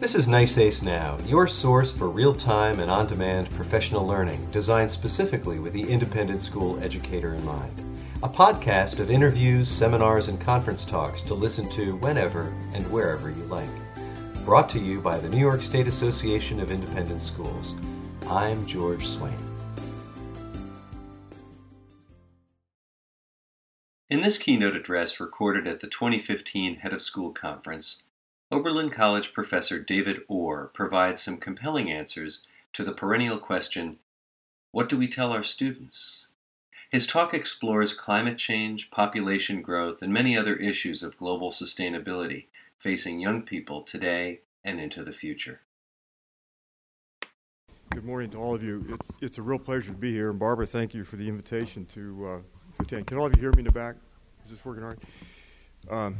This is NYSAIS Now, your source for real time and on demand professional learning designed specifically with the independent school educator in mind. A podcast of interviews, seminars, and conference talks to listen to whenever and wherever you like. Brought to you by the New York State Association of Independent Schools. I'm George Swain. In this keynote address recorded at the 2015 Head of School Conference, Oberlin College professor David Orr provides some compelling answers to the perennial question What do we tell our students? His talk explores climate change, population growth, and many other issues of global sustainability facing young people today and into the future. Good morning to all of you. It's, it's a real pleasure to be here. And Barbara, thank you for the invitation to uh, attend. Can all of you hear me in the back? Is this working all right? Um,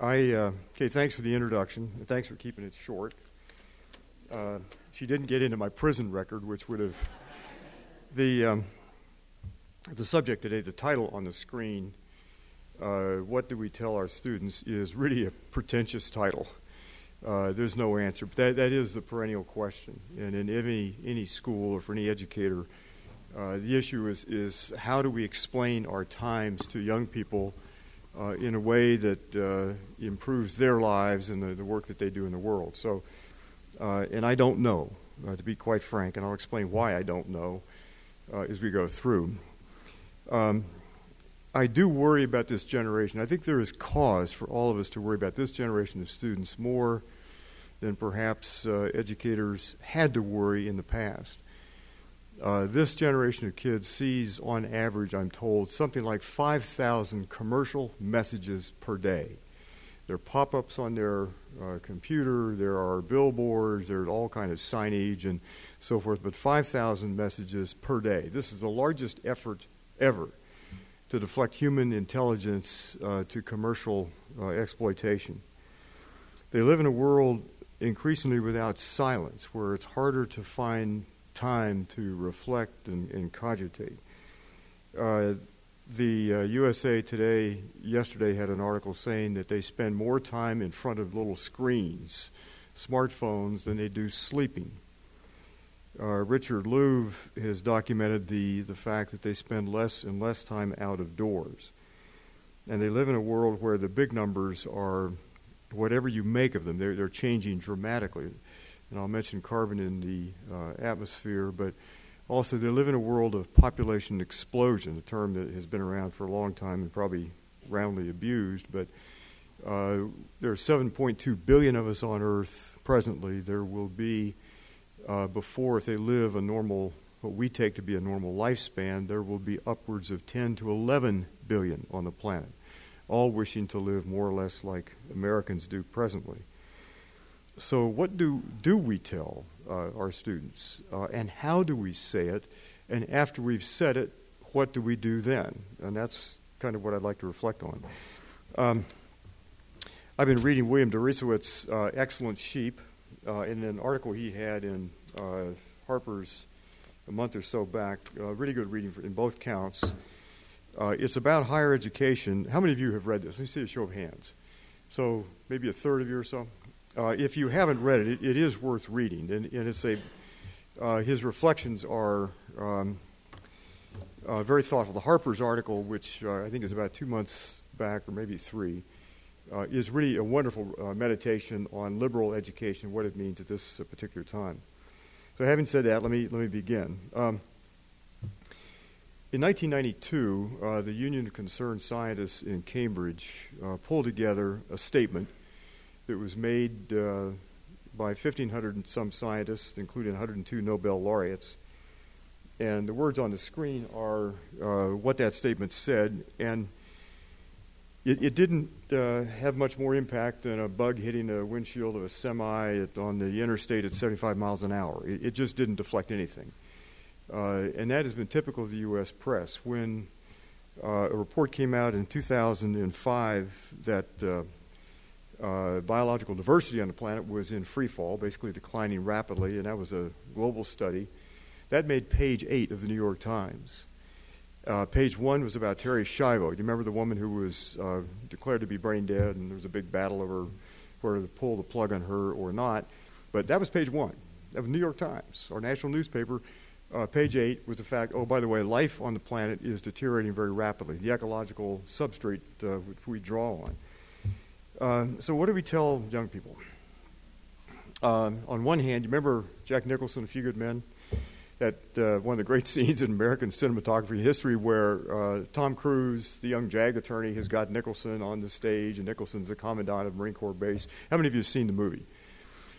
I uh, okay. Thanks for the introduction, and thanks for keeping it short. Uh, she didn't get into my prison record, which would have the um, the subject today, the title on the screen. Uh, what do we tell our students is really a pretentious title. Uh, there's no answer, but that, that is the perennial question. And in any any school or for any educator, uh, the issue is is how do we explain our times to young people uh, in a way that uh, improves their lives and the, the, work that they do in the world. So, uh, and I don't know, uh, to be quite frank, and I'll explain why I don't know uh, as we go through. Um, I do worry about this generation. I think there is cause for all of us to worry about this generation of students more than perhaps uh, educators had to worry in the past. Uh, this generation of kids sees, on average, I'm told, something like 5,000 commercial messages per day. There are pop-ups on their uh, computer. There are billboards. There's all kind of signage and so forth. But 5,000 messages per day. This is the largest effort ever to deflect human intelligence uh, to commercial uh, exploitation. They live in a world increasingly without silence, where it's harder to find time to reflect and, and cogitate. Uh, the uh, USA Today yesterday had an article saying that they spend more time in front of little screens, smartphones, than they do sleeping. Uh, Richard Louv has documented the, the fact that they spend less and less time out of doors. And they live in a world where the big numbers are whatever you make of them, they're, they're changing dramatically and I'll mention carbon in the uh, atmosphere, but also they live in a world of population explosion, a term that has been around for a long time and probably roundly abused. But uh, there are 7.2 billion of us on Earth presently. There will be, uh, before, if they live a normal, what we take to be a normal lifespan, there will be upwards of 10 to 11 billion on the planet, all wishing to live more or less like Americans do presently. So, what do, do we tell uh, our students? Uh, and how do we say it? And after we've said it, what do we do then? And that's kind of what I'd like to reflect on. Um, I've been reading William Deresiewicz's uh, Excellent Sheep uh, in an article he had in uh, Harper's a month or so back. Uh, really good reading for, in both counts. it's about higher education. How many of you have read this? Let me see a show of hands. So, maybe a third of you or so. Uh, if you haven't read it, it, it is worth reading, and, and it's a uh, his reflections are um, uh, very thoughtful. The Harper's article, which uh, I think is about two months back or maybe three, uh, is really a wonderful uh, meditation on liberal education, what it means at this particular time. So, having said that, let me let me begin. Um, in 1992, the Union of Concerned Scientists in Cambridge pulled together a statement it was made uh, by 1,500 and some scientists, including 102 Nobel laureates. And the words on the screen are uh, what that statement said. And it, it didn't uh, have much more impact than a bug hitting a windshield of a semi at, on the interstate at 75 miles an hour. It, it just didn't deflect anything. Uh, and that has been typical of the U.S. press. When uh, a report came out in 2005 that uh, biological diversity on the planet was in free fall, basically declining rapidly, and that was a global study. That made page eight of the New York Times. Uh, page one was about Terri Schiavo. Do you remember the woman who was uh, declared to be brain dead, and there was a big battle over whether to pull the plug on her or not. But that was page one. That was New York Times, our national newspaper. Uh, page eight was the fact, oh, by the way, life on the planet is deteriorating very rapidly, the ecological substrate uh, which we draw on. Uh, so, what do we tell young people? Um, on one hand, you remember Jack Nicholson, A Few Good Men? That uh, one of the great scenes in American cinematography history where uh, Tom Cruise, the young JAG attorney, has got Nicholson on the stage, and Nicholson's the commandant of Marine Corps base. How many of you have seen the movie?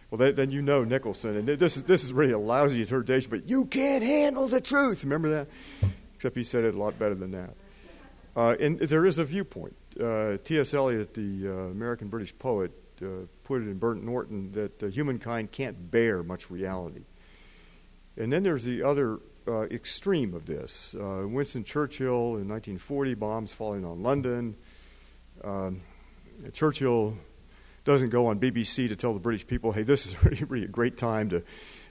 Well, then you know Nicholson, and this is this is really a lousy interpretation. But you can't handle the truth. Remember that? Except he said it a lot better than that. Uh, and there is a viewpoint. Uh, T.S. Eliot, the uh, American British poet, put it in Burnt Norton that humankind can't bear much reality. And then there's the other extreme of this. Winston Churchill in 1940, bombs falling on London. Um, Churchill doesn't go on BBC to tell the British people, hey, this is really, really a great time to,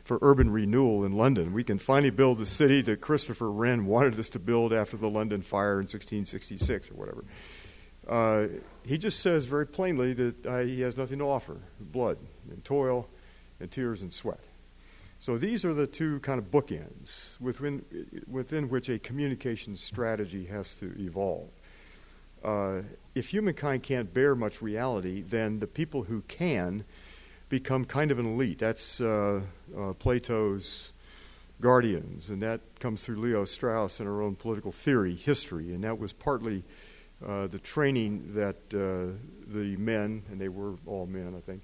for urban renewal in London. We can finally build the city that Christopher Wren wanted us to build after the London fire in 1666 or whatever. Uh, he just says very plainly that uh, he has nothing to offer blood and toil and tears and sweat. So these are the two kind of bookends within, within which a communication strategy has to evolve. Uh, if humankind can't bear much reality, then the people who can become kind of an elite. That's uh, uh, Plato's guardians, and that comes through Leo Strauss and our own political theory, history, and that was partly uh, the training that uh, the men, and they were all men, I think,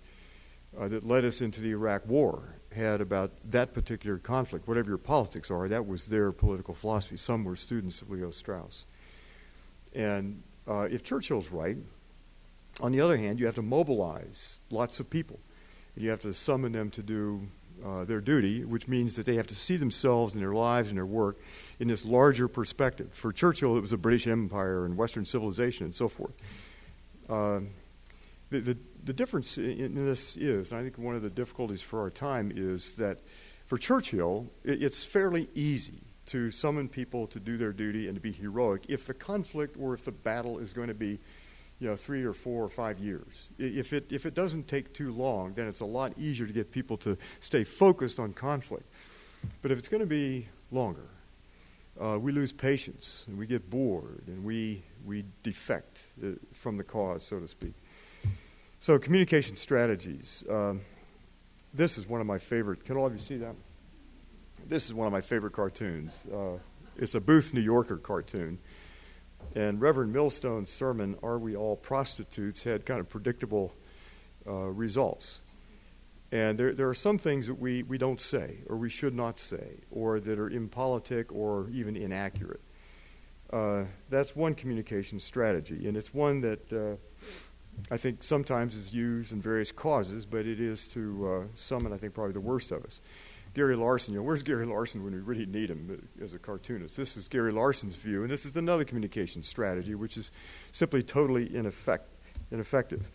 uh, that led us into the Iraq War had about that particular conflict. Whatever your politics are, that was their political philosophy. Some were students of Leo Strauss. And uh, if Churchill's right, on the other hand, you have to mobilize lots of people. You have to summon them to do uh, their duty, which means that they have to see themselves and their lives and their work in this larger perspective. For Churchill, it was the British Empire and Western civilization and so forth. Uh, the, the, the, difference in this is, and I think one of the difficulties for our time is that for Churchill, it, it's fairly easy to summon people to do their duty and to be heroic if the conflict or if the battle is going to be you know, three or four or five years. If it, if it doesn't take too long, then it's a lot easier to get people to stay focused on conflict. But if it's going to be longer, uh, we lose patience and we get bored and we, we defect uh, from the cause, so to speak. So, communication strategies. Um, this is one of my favorite. Can all of you see that? This is one of my favorite cartoons. Uh, it's a Booth, New Yorker cartoon. And Reverend Millstone's sermon, Are We All Prostitutes, had kind of predictable uh, results. And there, there are some things that we, we don't say, or we should not say, or that are impolitic or even inaccurate. Uh, that's one communication strategy, and it's one that uh, I think sometimes is used in various causes, but it is to uh, some, and I think probably the worst of us. Gary Larson, you know, where's Gary Larson when we really need him as a cartoonist? This is Gary Larson's view, and this is another communication strategy, which is simply totally ineffect, ineffective.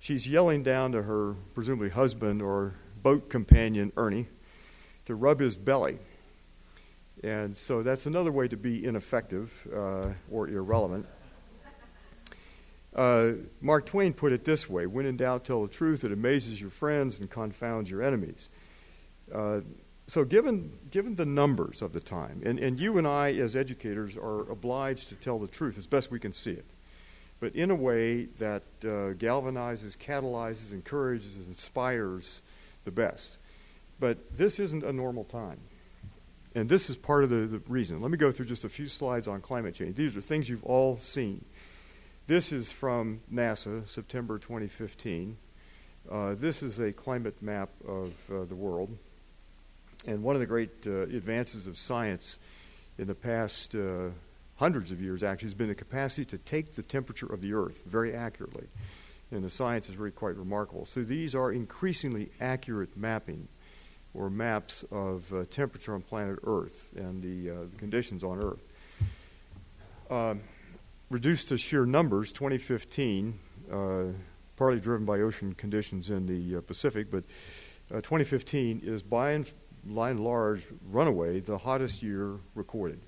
She's yelling down to her presumably husband or boat companion, Ernie, to rub his belly. And so that's another way to be ineffective uh, or irrelevant. Uh, Mark Twain put it this way When in doubt, tell the truth. It amazes your friends and confounds your enemies. Uh, so, given, given the numbers of the time, and, and you and I as educators are obliged to tell the truth as best we can see it, but in a way that uh, galvanizes, catalyzes, encourages, inspires the best. But this isn't a normal time. And this is part of the, the, reason. Let me go through just a few slides on climate change. These are things you've all seen. This is from NASA, September 2015. Uh, this is a climate map of uh, the world. And one of the great uh, advances of science in the past uh, hundreds of years actually has been the capacity to take the temperature of the Earth very accurately. And the science is really quite remarkable. So these are increasingly accurate mapping or maps of uh, temperature on planet Earth and the, uh, conditions on Earth. Um, reduced to sheer numbers, 2015, uh, partly driven by ocean conditions in the uh, Pacific, but 2015 is by and by and large, runaway, the hottest year recorded.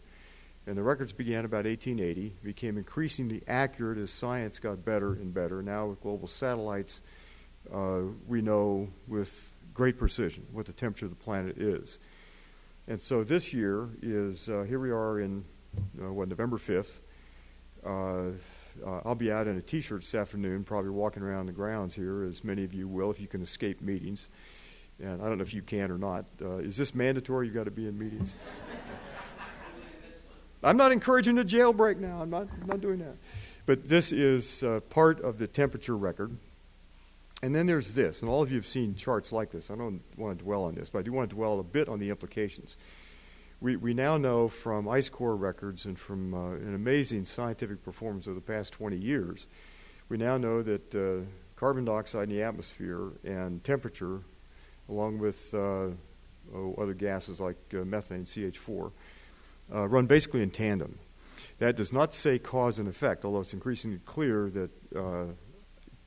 And the records began about 1880, became increasingly accurate as science got better and better. Now, with global satellites, uh, we know with great precision what the temperature of the planet is. And so this year is, uh, here we are in, uh, what, November 5th. Uh, uh, I'll be out in a t shirt this afternoon, probably walking around the grounds here, as many of you will, if you can escape meetings. And I don't know if you can or not. Uh, is this mandatory? You've got to be in meetings? I'm not encouraging a jailbreak now. I'm not, I'm not doing that. But this is uh, part of the temperature record. And then there's this, and all of you have seen charts like this. I don't want to dwell on this, but I do want to dwell a bit on the implications. We, we now know from ice core records and from uh, an amazing scientific performance of the past 20 years, we now know that uh, carbon dioxide in the atmosphere and temperature, along with uh, oh, other gases like uh, methane, CH4, uh, run basically in tandem. That does not say cause and effect, although it's increasingly clear that uh,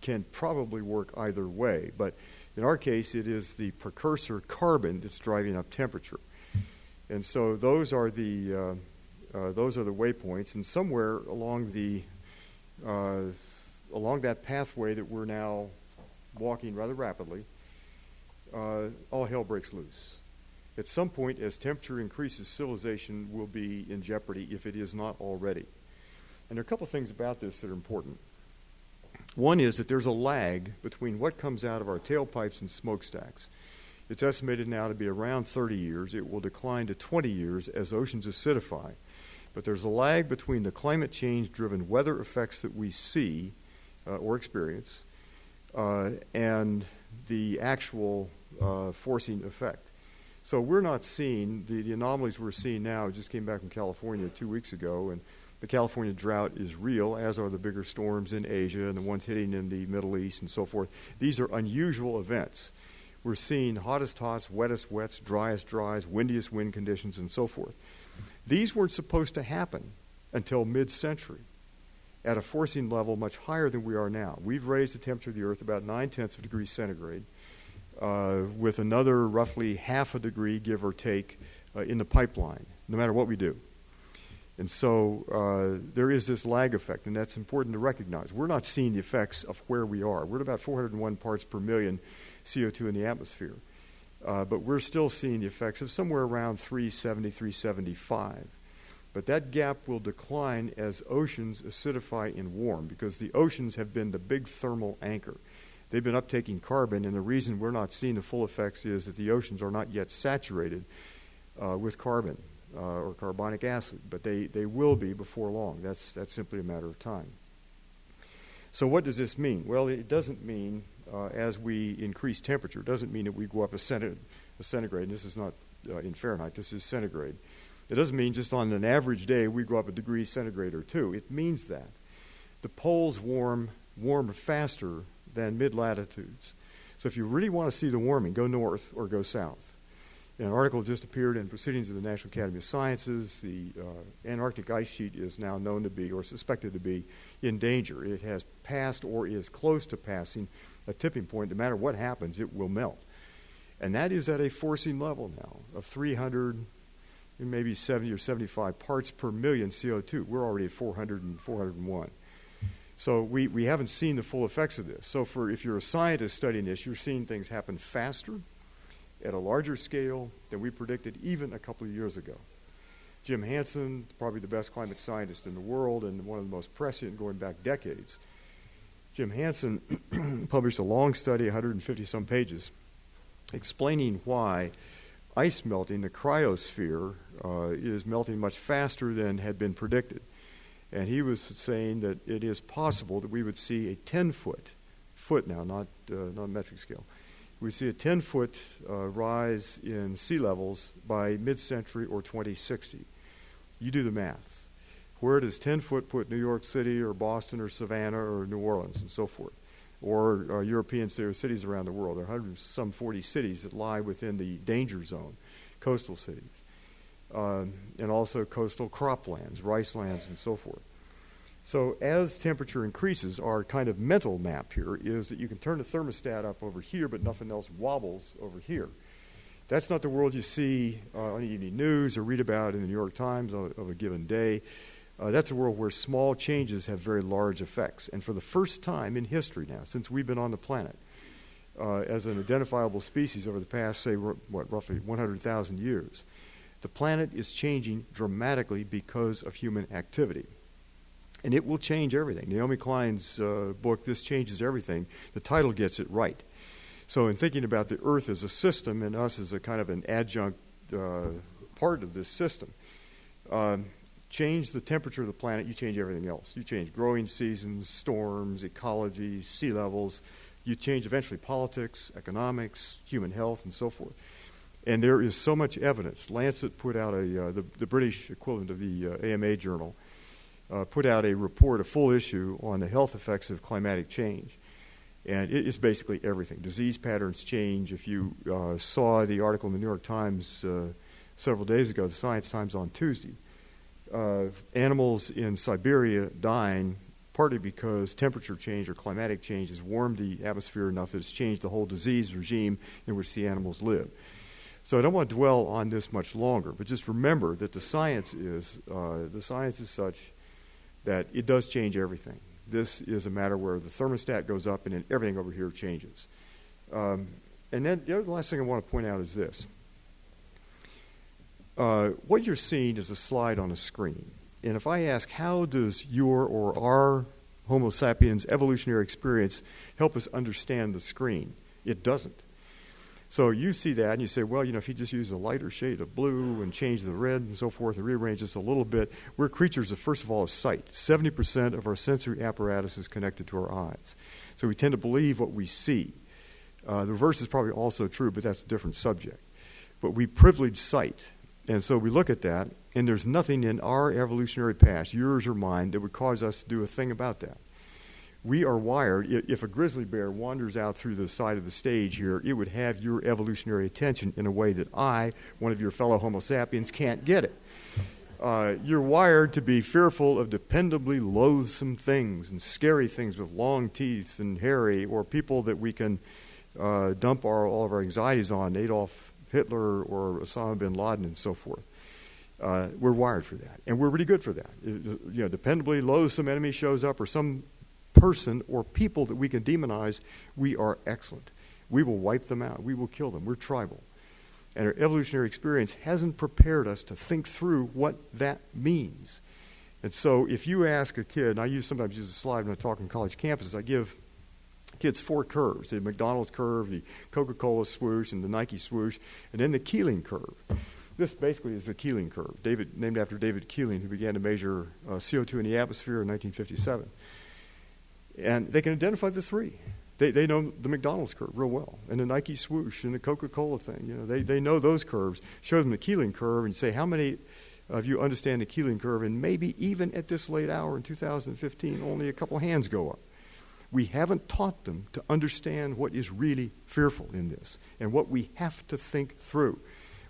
can probably work either way. But in our case, it is the precursor carbon that's driving up temperature. And so those are the uh, uh, those are the waypoints, and somewhere along the uh, along that pathway that we're now walking rather rapidly, uh, all hell breaks loose. At some point, as temperature increases, civilization will be in jeopardy if it is not already. And there are a couple of things about this that are important. One is that there's a lag between what comes out of our tailpipes and smokestacks. It's estimated now to be around 30 years. It will decline to 20 years as oceans acidify. But there's a lag between the climate change driven weather effects that we see uh, or experience uh, and the actual uh, forcing effect. So we're not seeing the, the anomalies we're seeing now. Just came back from California two weeks ago, and the California drought is real, as are the bigger storms in Asia and the ones hitting in the Middle East and so forth. These are unusual events. We're seeing hottest hots, wettest wets, driest dries, windiest wind conditions, and so forth. These weren't supposed to happen until mid century at a forcing level much higher than we are now. We've raised the temperature of the Earth about nine tenths of a degree centigrade, with another roughly half a degree, give or take, uh, in the pipeline, no matter what we do. And so uh, there is this lag effect, and that's important to recognize. We're not seeing the effects of where we are. We're at about 401 parts per million CO2 in the atmosphere. Uh, but we're still seeing the effects of somewhere around 370, 375. But that gap will decline as oceans acidify and warm because the oceans have been the big thermal anchor. They've been uptaking carbon, and the reason we're not seeing the full effects is that the oceans are not yet saturated uh, with carbon uh, or carbonic acid, but they, they will be before long. That's, that's simply a matter of time. So, what does this mean? Well, it doesn't mean uh, as we increase temperature, it doesn't mean that we go up a, centi- a centigrade. And this is not uh, in Fahrenheit, this is centigrade. It doesn't mean just on an average day we go up a degree centigrade or two. It means that the poles warm warm faster than mid latitudes. So if you really want to see the warming, go north or go south. An article just appeared in Proceedings of the National Academy of Sciences. The uh, Antarctic ice sheet is now known to be, or suspected to be, in danger. It has passed or is close to passing a tipping point. No matter what happens, it will melt. And that is at a forcing level now of 300, maybe 70 or 75 parts per million CO2. We're already at 400 and 401. So we, we haven't seen the full effects of this. So for if you're a scientist studying this, you're seeing things happen faster at a larger scale than we predicted even a couple of years ago. Jim Hansen, probably the best climate scientist in the world and one of the most prescient going back decades. Jim Hansen published a long study, 150 some pages, explaining why ice melting, the cryosphere, uh, is melting much faster than had been predicted. And he was saying that it is possible that we would see a 10 foot, foot now, not, uh, not metric scale, we'd see a 10 foot uh, rise in sea levels by mid century or 2060. You do the math. Where does 10 foot put New York City or Boston or Savannah or New Orleans and so forth? Or uh, European cities around the world. There are 100 some 40 cities that lie within the danger zone, coastal cities, um, and also coastal croplands, rice lands, and so forth. So as temperature increases, our kind of mental map here is that you can turn the thermostat up over here, but nothing else wobbles over here. That's not the world you see uh, on the evening news or read about in the New York Times of, of a given day. Uh, that's a world where small changes have very large effects. And for the first time in history now, since we've been on the planet, uh, as an identifiable species over the past, say, what, roughly 100,000 years. The planet is changing dramatically because of human activity. And it will change everything. Naomi Klein's uh, book, This Changes Everything, the title gets it right. So, in thinking about the Earth as a system and us as a kind of an adjunct uh, part of this system, um, change the temperature of the planet, you change everything else. You change growing seasons, storms, ecology, sea levels. You change eventually politics, economics, human health, and so forth. And there is so much evidence. Lancet put out a, uh, the, the British equivalent of the uh, AMA journal, uh, put out a report, a full issue on the health effects of climatic change. And it is basically everything. Disease patterns change. If you uh, saw the article in the New York Times uh, several days ago, the Science Times on Tuesday, uh, animals in Siberia dying partly because temperature change or climatic change has warmed the atmosphere enough that it's changed the whole disease regime in which the animals live. So I don't want to dwell on this much longer, but just remember that the science is uh, the science is such that it does change everything. This is a matter where the thermostat goes up and then everything over here changes. Um, and then the last thing I want to point out is this. Uh, what you're seeing is a slide on a screen. And if I ask, how does your or our Homo sapiens evolutionary experience help us understand the screen? It doesn't. So you see that and you say, well, you know, if you just use a lighter shade of blue and change the red and so forth and rearrange this a little bit, we're creatures of, first of all, of sight. 70% of our sensory apparatus is connected to our eyes. So we tend to believe what we see. Uh, the reverse is probably also true, but that's a different subject. But we privilege sight. And so we look at that, and there's nothing in our evolutionary past, yours or mine, that would cause us to do a thing about that we are wired. If a grizzly bear wanders out through the side of the stage here, it would have your evolutionary attention in a way that I, one of your fellow Homo sapiens, can't get it. Uh, you're wired to be fearful of dependably loathsome things and scary things with long teeth and hairy, or people that we can uh, dump our, all of our anxieties on, Adolf Hitler or Osama bin Laden and so forth. Uh, we're wired for that, and we're really good for that. It, you know, dependably loathsome enemy shows up, or some person or people that we can demonize, we are excellent. We will wipe them out. We will kill them. We're tribal. And our evolutionary experience hasn't prepared us to think through what that means. And so if you ask a kid, and I use sometimes use a slide when I talk on college campuses, I give kids four curves the McDonald's curve, the Coca Cola swoosh, and the Nike swoosh, and then the Keeling curve. This basically is the Keeling curve, David, named after David Keeling, who began to measure uh, CO2 in the atmosphere in 1957. And they can identify the three. They, they know the McDonald's curve real well, and the Nike swoosh, and the Coca Cola thing. You know, they, they know those curves. Show them the Keeling curve and say, how many of you understand the Keeling curve? And maybe even at this late hour in 2015, only a couple hands go up. We haven't taught them to understand what is really fearful in this and what we have to think through.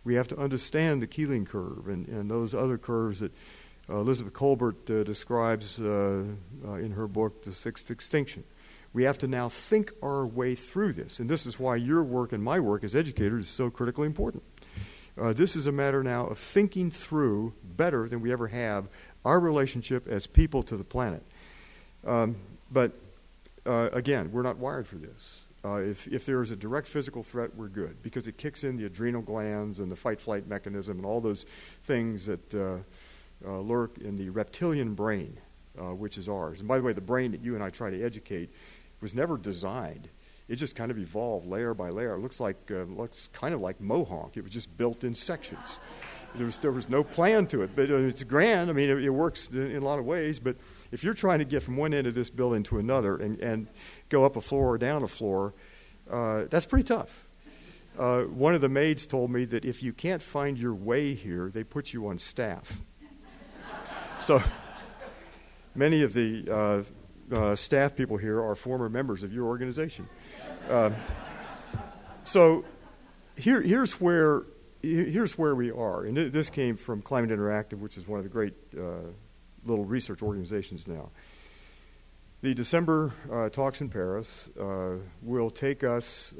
We have to understand the Keeling curve and, and those other curves that Elizabeth Kolbert uh, describes uh, in her book, The Sixth Extinction. We have to now think our way through this. And this is why your work and my work as educators is so critically important. Uh, this is a matter now of thinking through better than we ever have our relationship as people to the planet. Um, but uh, again, we're not wired for this. Uh, if, if there is a direct physical threat, we're good because it kicks in the adrenal glands and the fight flight mechanism and all those things that uh, lurk in the reptilian brain, uh, which is ours. And by the way, the brain that you and I try to educate was never designed. It just kind of evolved layer by layer. It looks like uh, looks kind of like Mohonk. It was just built in sections. There was there was no plan to it, but uh, it's grand. I mean, it, it works in, a lot of ways. But if you're trying to get from one end of this building to another and, and go up a floor or down a floor, uh, that's pretty tough. Uh, one of the maids told me that if you can't find your way here, they put you on staff. So many of the uh, uh, staff people here are former members of your organization. Uh, so here, here's where here's where we are, and this came from Climate Interactive, which is one of the great uh, little research organizations now. The December uh, talks in Paris uh, will take us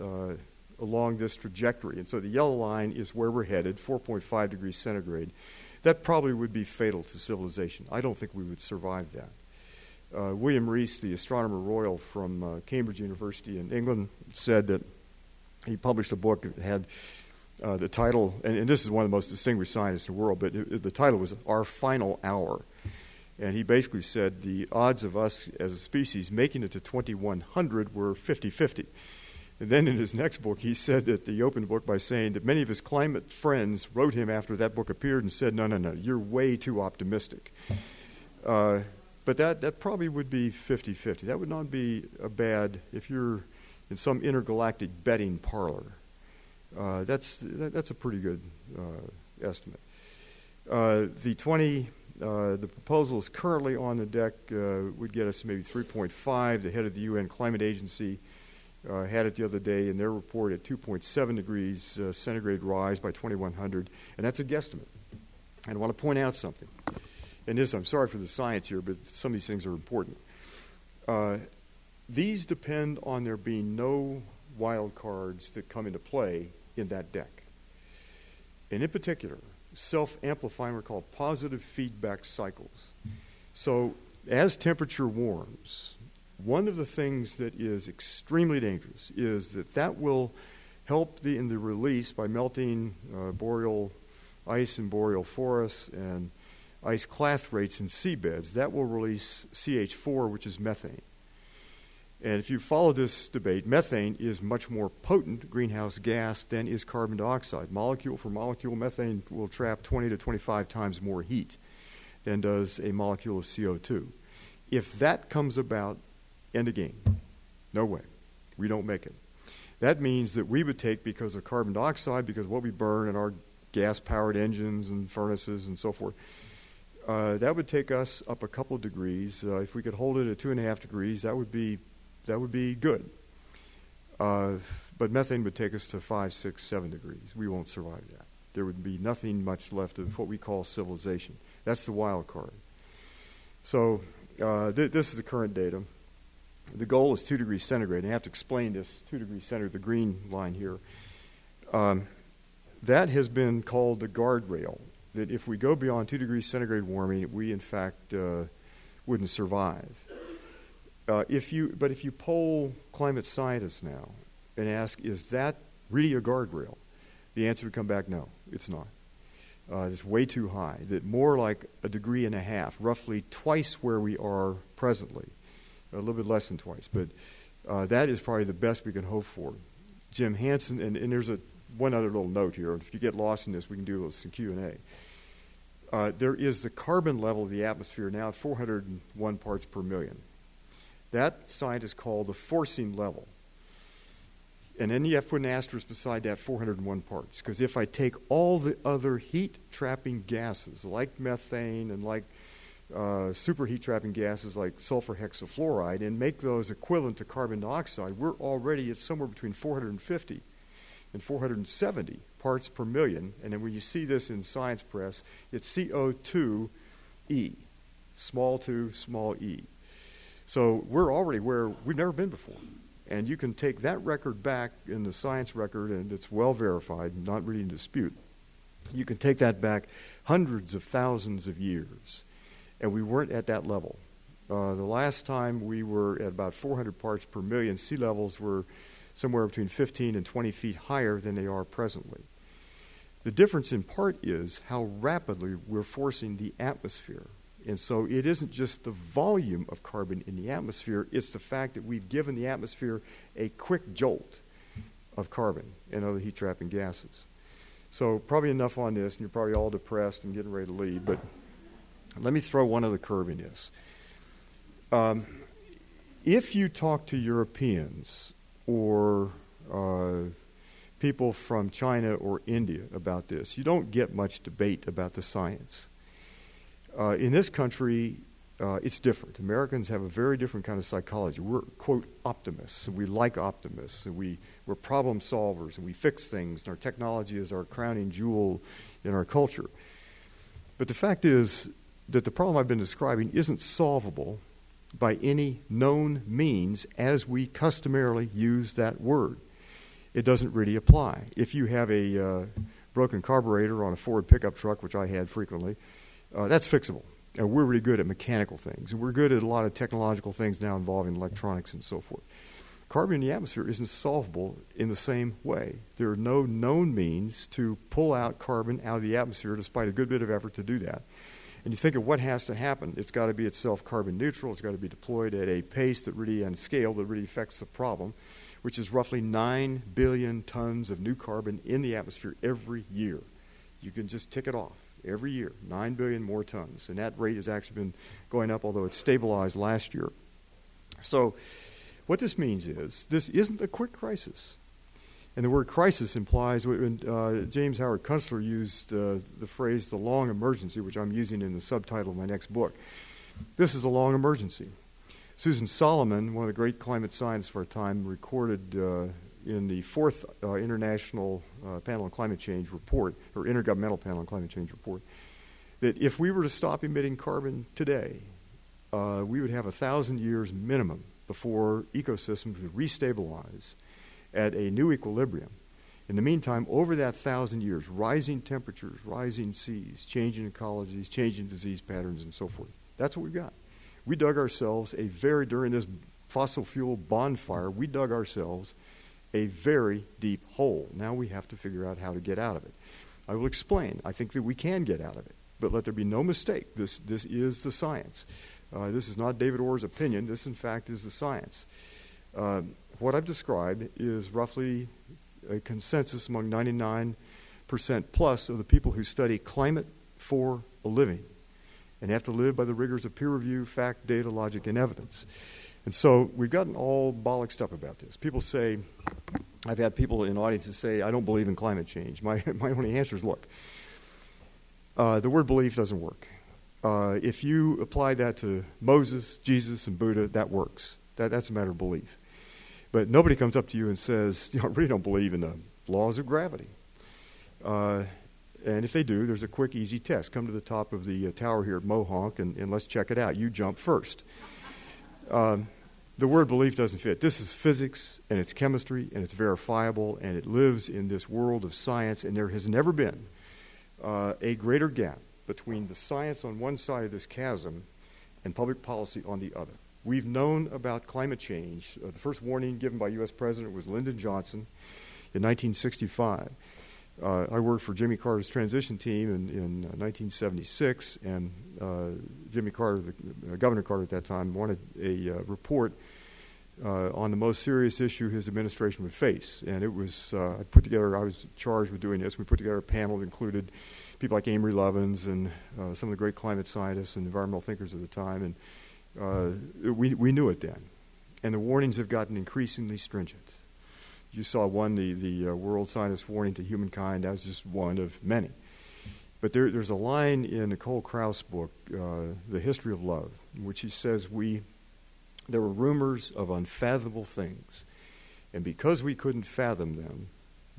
along this trajectory, and so the yellow line is where we're headed, 4.5 degrees centigrade that probably would be fatal to civilization. I don't think we would survive that. Uh, William Rees, the astronomer royal from uh, Cambridge University in England, said that he published a book that had uh, the title, and, and, this is one of the most distinguished scientists in the world, but it, it, the title was Our Final Hour. And he basically said the odds of us as a species making it to 2100 were 50 50. And then in his next book, he said that he opened the book by saying that many of his climate friends wrote him after that book appeared and said, No, no, no, you're way too optimistic. Uh, but that, that probably would be 50 50. That would not be a bad, if you're in some intergalactic betting parlor, uh, that's, that, that's a pretty good uh, estimate. Uh, the 20, uh, the proposal is currently on the deck, uh, would get us maybe 3.5. The head of the UN Climate Agency uh, had it the other day in their report at 2.7 degrees uh, centigrade rise by 2100, and that's a guesstimate. And I want to point out something. And this, I'm sorry for the science here, but some of these things are important. Uh, these depend on there being no wild cards that come into play in that deck. And in particular, self amplifying are called positive feedback cycles. So, as temperature warms, one of the things that is extremely dangerous is that that will help the, in the release by melting uh, boreal ice and boreal forests and ice clathrates in seabeds. That will release CH4, which is methane. And if you follow this debate, methane is much more potent greenhouse gas than is carbon dioxide. Molecule for molecule, methane will trap 20 to 25 times more heat than does a molecule of CO2. If that comes about End of game. No way. We don't make it. That means that we would take, because of carbon dioxide, because what we burn in our gas powered engines and furnaces and so forth, uh, that would take us up a couple of degrees. Uh, if we could hold it at two and a half degrees, that would be, that would be good. Uh, but methane would take us to five, six, seven degrees. We won't survive that. There would be nothing much left of what we call civilization. That's the wild card. So uh, th- this is the current data the goal is 2 degrees centigrade. And I have to explain this 2 degrees centigrade, the green line here. Um, that has been called the guardrail. That if we go beyond 2 degrees centigrade warming, we in fact uh, wouldn't survive. Uh, if you, but if you poll climate scientists now and ask, is that really a guardrail? The answer would come back, no, it's not. Uh, it's way too high. That more like a degree and a half, roughly twice where we are presently a little bit less than twice, but uh, that is probably the best we can hope for. Jim Hansen, and, and there's a one other little note here. If you get lost in this, we can do some Q and A. Uh, there is the carbon level of the atmosphere now at 401 parts per million. That scientists call the forcing level. And then you have to put an asterisk beside that 401 parts. Because if I take all the other heat trapping gases, like methane and like uh, superheat trapping gases like sulfur hexafluoride and make those equivalent to carbon dioxide, we're already at somewhere between 450 and 470 parts per million. And then when you see this in science press, it's CO2e, small 2, small e. So we're already where we've never been before. And you can take that record back in the science record, and it's well verified, not really in dispute. You can take that back hundreds of thousands of years and we weren't at that level. Uh, the last time we were at about 400 parts per million, sea levels were somewhere between 15 and 20 feet higher than they are presently. The difference in part is how rapidly we're forcing the atmosphere. And so it isn't just the volume of carbon in the atmosphere, it's the fact that we've given the atmosphere a quick jolt of carbon and other heat trapping gases. So, probably enough on this, and you're probably all depressed and getting ready to leave. But let me throw one other curve in this. Um, if you talk to Europeans or uh, people from China or India about this, you don't get much debate about the science. Uh, in this country, uh, it's different. Americans have a very different kind of psychology. We're, quote, optimists, we like optimists, we, we're problem solvers, and we fix things, and our technology is our crowning jewel in our culture. But the fact is, that the problem I've been describing isn't solvable by any known means as we customarily use that word. It doesn't really apply. If you have a uh, broken carburetor on a Ford pickup truck, which I had frequently, uh, that's fixable. And we're really good at mechanical things. And we're good at a lot of technological things now involving electronics and so forth. Carbon in the atmosphere isn't solvable in the same way. There are no known means to pull out carbon out of the atmosphere, despite a good bit of effort to do that. And you think of what has to happen. It's got to be itself carbon neutral. It's got to be deployed at a pace that really, and scale that really affects the problem, which is roughly 9 billion tons of new carbon in the atmosphere every year. You can just tick it off every year, 9 billion more tons. And that rate has actually been going up, although it stabilized last year. So, what this means is this isn't a quick crisis. And the word crisis implies, when uh, James Howard Kunstler used uh, the phrase the long emergency, which I'm using in the subtitle of my next book. This is a long emergency. Susan Solomon, one of the great climate scientists of our time, recorded uh, in the fourth uh, International uh, Panel on Climate Change report, or Intergovernmental Panel on Climate Change report, that if we were to stop emitting carbon today, uh, we would have a thousand years minimum before ecosystems would restabilize at a new equilibrium. In the meantime, over that thousand years, rising temperatures, rising seas, changing ecologies, changing disease patterns, and so forth. That's what we've got. We dug ourselves a very, during this fossil fuel bonfire, we dug ourselves a very deep hole. Now we have to figure out how to get out of it. I will explain. I think that we can get out of it. But let there be no mistake. This, this is the science. Uh, this is not David Orr's opinion. This, in fact, is the science. Uh, what I've described is roughly a consensus among 99% plus of the people who study climate for a living and have to live by the rigors of peer review, fact, data, logic, and evidence. And so we've gotten all bollocksed up about this. People say, I've had people in audiences say, I don't believe in climate change. My, my only answer is look, uh, the word belief doesn't work. Uh, if you apply that to Moses, Jesus, and Buddha, that works. That, that's a matter of belief. But nobody comes up to you and says, you know, I really don't believe in the laws of gravity. Uh, and if they do, there's a quick, easy test. Come to the top of the uh, tower here at Mohonk and, and, let's check it out. You jump first. Um, the word belief doesn't fit. This is physics and it's chemistry and it's verifiable and it lives in this world of science, and there has never been uh, a greater gap between the science on one side of this chasm and public policy on the other. We've known about climate change. Uh, the first warning given by U.S. President was Lyndon Johnson in 1965. Uh, I worked for Jimmy Carter's transition team in, in 1976, uh, and uh, Jimmy Carter, the, uh, Governor Carter at that time, wanted a uh, report on the most serious issue his administration would face. And it was, I put together, I was charged with doing this. We put together a panel that included people like Amory Lovins and some of the great climate scientists and environmental thinkers of the time. And we, we knew it then. And the warnings have gotten increasingly stringent you saw one, the, the uh, World Scientist Warning to Humankind. That was just one of many. But there, there's a line in Nicole Krauss' book, uh, The History of Love, in which she says, we, There were rumors of unfathomable things, and because we couldn't fathom them,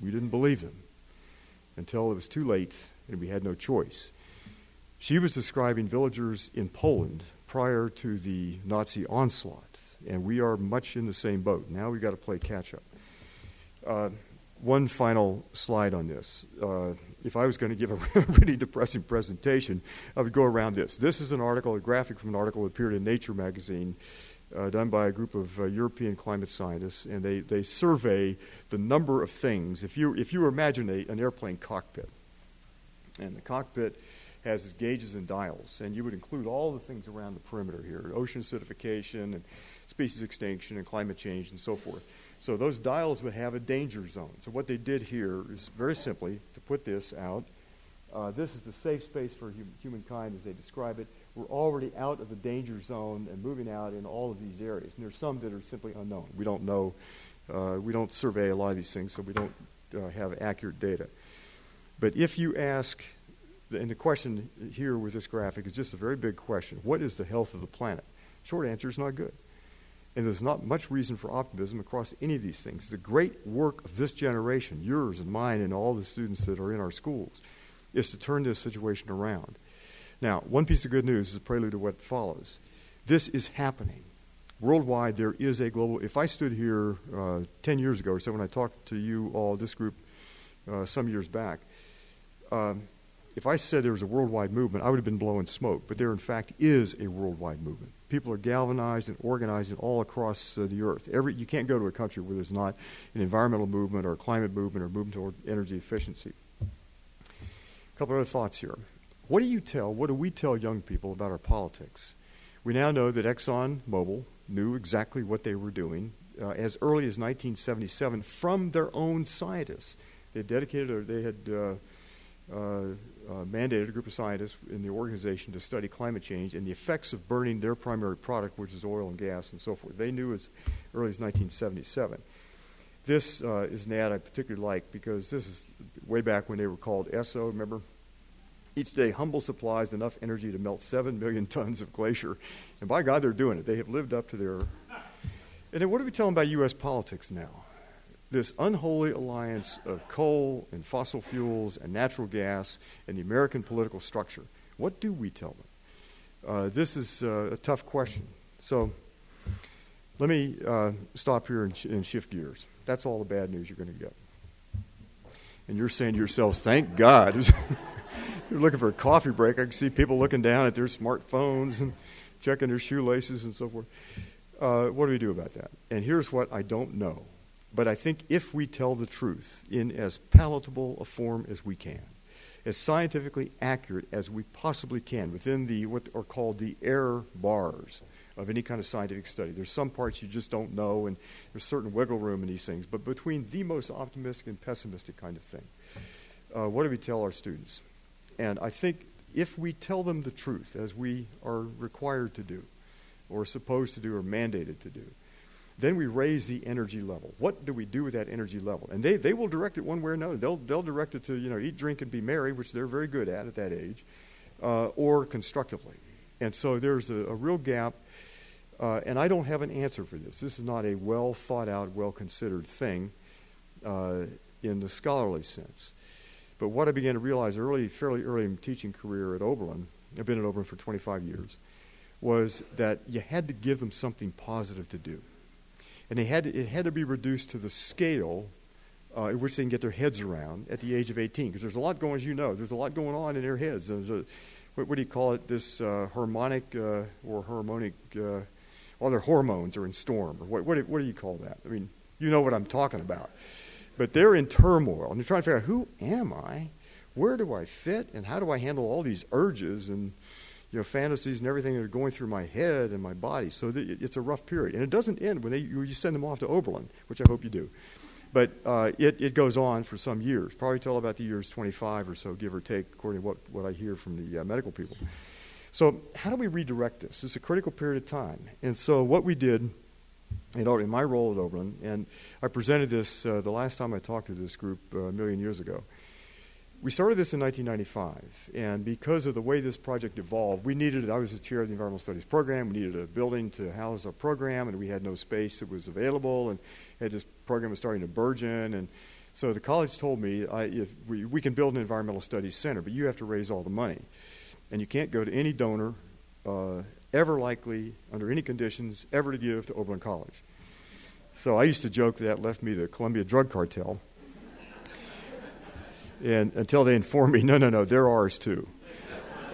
we didn't believe them until it was too late and we had no choice. She was describing villagers in Poland prior to the Nazi onslaught, and we are much in the same boat. Now we've got to play catch up. Uh, one final slide on this. Uh, if I was going to give a really depressing presentation, I would go around this. This is an article, a graphic from an article that appeared in Nature magazine, uh, done by a group of uh, European climate scientists, and they, they survey the number of things. If you, if you imagine a, an airplane cockpit, and the cockpit has gauges and dials, and you would include all the things around the perimeter here ocean acidification, and species extinction, and climate change, and so forth. So those dials would have a danger zone. So what they did here is very simply to put this out. Uh, this is the safe space for hum- humankind as they describe it. We're already out of the danger zone and moving out in all of these areas. And there's some that are simply unknown. We don't know. Uh, we don't survey a lot of these things, so we don't uh, have accurate data. But if you ask, and the question here with this graphic is just a very big question: What is the health of the planet? Short answer is not good. And there's not much reason for optimism across any of these things. The great work of this generation, yours and mine, and all the students that are in our schools, is to turn this situation around. Now, one piece of good news is a prelude to what follows. This is happening. Worldwide, there is a global. If I stood here uh, 10 years ago or so when I talked to you all, this group, uh, some years back, um, if I said there was a worldwide movement, I would have been blowing smoke. But there, in fact, is a worldwide movement. People are galvanized and organized all across uh, the earth. Every, you can't go to a country where there's not an environmental movement or a climate movement or movement toward energy efficiency. A couple other thoughts here. What do you tell, what do we tell young people about our politics? We now know that Exxon Mobil knew exactly what they were doing uh, as early as 1977 from their own scientists. They dedicated, or they had uh, uh, uh, mandated a group of scientists in the organization to study climate change and the effects of burning their primary product, which is oil and gas and so forth. They knew as early as 1977. This uh, is an ad I particularly like because this is way back when they were called ESSO, remember? Each day, Humble supplies enough energy to melt 7 million tons of glacier. And by God, they're doing it. They have lived up to their. And then what are we telling about U.S. politics now? This unholy alliance of coal and fossil fuels and natural gas and the American political structure. What do we tell them? Uh, this is uh, a tough question. So let me uh, stop here and, sh- and, shift gears. That's all the bad news you're going to get. And you're saying to yourselves, thank God. you're looking for a coffee break. I can see people looking down at their smartphones and checking their shoelaces and so forth. Uh, what do we do about that? And here's what I don't know. But I think if we tell the truth in as palatable a form as we can, as scientifically accurate as we possibly can within the what are called the error bars of any kind of scientific study. There's some parts you just don't know, and there's certain wiggle room in these things. But between the most optimistic and pessimistic kind of thing, uh, what do we tell our students? And I think if we tell them the truth, as we are required to do, or supposed to do, or mandated to do, then we raise the energy level. What do we do with that energy level? And they, they will direct it one way or another. They'll, they'll direct it to, you know, eat, drink, and be merry, which they're very good at at that age, uh, or constructively. And so there's a, a real gap. Uh, and I don't have an answer for this. This is not a well thought out, well considered thing uh, in the scholarly sense. But what I began to realize early, fairly early in teaching career at Oberlin, I've been at Oberlin for 25 years, was that you had to give them something positive to do and they had it had to be reduced to the scale uh, at which they can get their heads around at the age of 18. Because there's a lot going, as you know, there's a lot going on in their heads. There's a, what, what do you call it? This uh, harmonic uh, or harmonic, uh, their hormones are in storm. Or what, what, what do you call that? I mean, you know what I'm talking about. But they're in turmoil, and they're trying to figure out who am I, where do I fit, and how do I handle all these urges and you know, fantasies and everything that are going through my head and my body. So it's a rough period. And it doesn't end when they, you, send them off to Oberlin, which I hope you do. But uh, it, it goes on for some years, probably till about the years 25 or so, give or take, according to what, what I hear from the uh, medical people. So, how do we redirect this? It's a critical period of time. And so, what we did know, in my role at Oberlin, and I presented this uh, the last time I talked to this group uh, a million years ago, we started this in 1995, and because of the way this project evolved, we needed, I was the chair of the Environmental Studies program, we needed a building to house our program, and we had no space that was available, and this program was starting to burgeon, and so the college told me, I, if we, we can build an environmental studies center, but you have to raise all the money. And you can't go to any donor, uh, ever likely, under any conditions, ever to give to Oberlin College. So I used to joke that, that left me the Colombia Drug Cartel and until they informed me, no, no, no, they're ours too.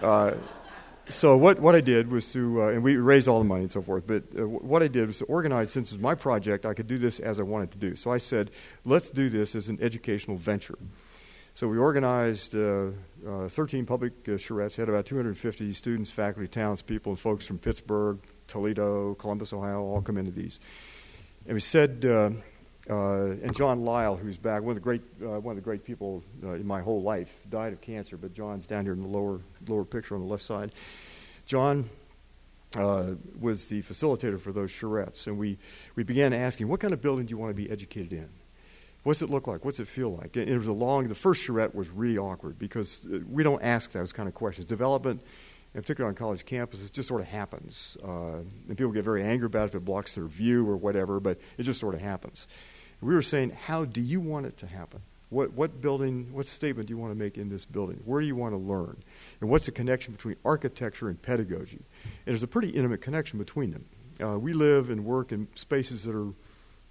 Uh, so what, what I did was to, uh, and we raised all the money and so forth, but uh, what I did was to organize, since it was my project, I could do this as I wanted to do. So I said, let's do this as an educational venture. So we organized uh, uh, 13 public uh, charrettes, had about 250 students, faculty, townspeople, and folks from Pittsburgh, Toledo, Columbus, Ohio, all come into these. And we said, uh, and John Lyle, who's back, one of the great, uh, one of the great people uh, in my whole life, died of cancer. But John's down here in the lower lower picture on the left side. John uh, was the facilitator for those charrettes, and we we began asking, what kind of building do you want to be educated in? What's it look like? What's it feel like? And it was a long. The first charrette was really awkward because uh, we don't ask those kind of questions. Development in particular on college campuses, just sort of happens. Uh, and people get very angry about it if it blocks their view or whatever, but it just sort of happens. We were saying, how do you want it to happen? What, what building, what statement do you want to make in this building? Where do you want to learn? And what's the connection between architecture and pedagogy? And there's a pretty intimate connection between them. Uh, we live and work in spaces that are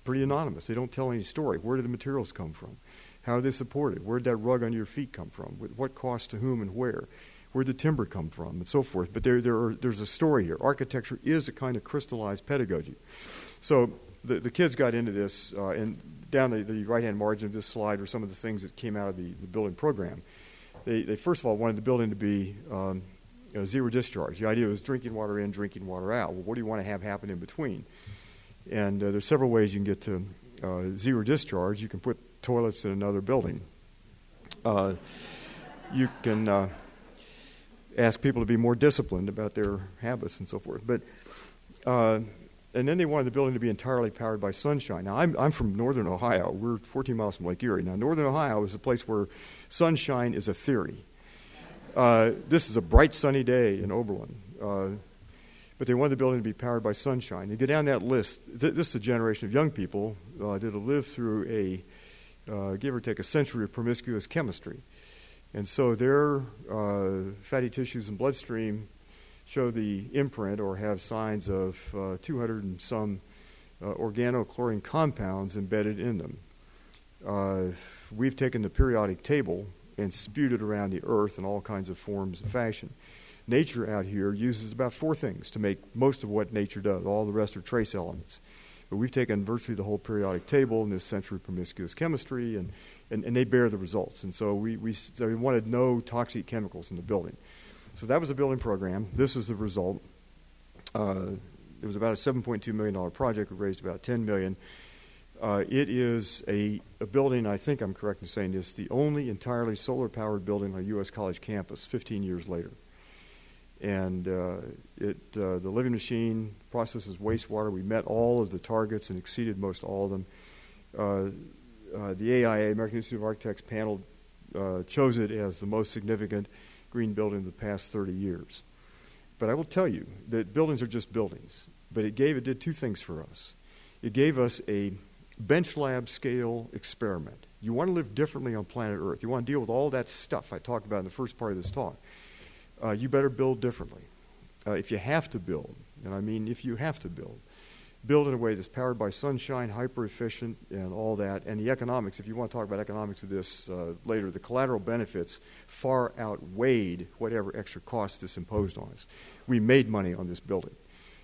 pretty anonymous. They don't tell any story. Where do the materials come from? How are they supported? Where did that rug under your feet come from? What cost to whom and where? Where'd the timber come from? And so forth. But there, there are, there's a story here. Architecture is a kind of crystallized pedagogy. So the, the kids got into this, uh, and down the, the right hand margin of this slide are some of the things that came out of the, the building program. They, they, first of all wanted the building to be um, zero discharge. The idea was drinking water in, drinking water out. Well, what do you want to have happen in between? And uh, there's several ways you can get to uh, zero discharge. You can put toilets in another building. Uh, you can uh, ask people to be more disciplined about their habits and so forth. But uh, and then they wanted the building to be entirely powered by sunshine. Now, I'm, I'm from northern Ohio. We're 14 miles from Lake Erie. Now, northern Ohio is a place where sunshine is a theory. Uh, this is a bright, sunny day in Oberlin. Uh, but they wanted the building to be powered by sunshine. You get down that list, th- this is a generation of young people uh, that have lived through a, uh, give or take, a century of promiscuous chemistry. And so their uh, fatty tissues and bloodstream show the imprint or have signs of uh, 200 and some uh, organochlorine compounds embedded in them. Uh, we've taken the periodic table and spewed it around the earth in all kinds of forms and fashion. Nature out here uses about four things to make most of what nature does. All the rest are trace elements. But we've taken virtually the whole periodic table in this century promiscuous chemistry, and, and, and they bear the results. And so we, we, so we wanted no toxic chemicals in the building. So that was a building program. This is the result. Uh, it was about a $7.2 million project. We raised about 10 million. Uh, it is a, a, building, I think I'm correct in saying this, the only entirely solar powered building on a U.S. college campus 15 years later. And uh, it, uh, the living machine processes wastewater. We met all of the targets and exceeded most all of them. Uh, uh, the AIA, American Institute of Architects panel, chose it as the most significant green building in the past 30 years. But I will tell you that buildings are just buildings. But it gave it did two things for us. It gave us a bench lab scale experiment. You want to live differently on planet Earth. You want to deal with all that stuff I talked about in the first part of this talk. Uh, you better build differently. Uh, if you have to build, and I mean if you have to build, build in a way that's powered by sunshine, hyper efficient, and all that. And the economics, if you want to talk about economics of this uh, later, the collateral benefits far outweighed whatever extra cost this imposed on us. We made money on this building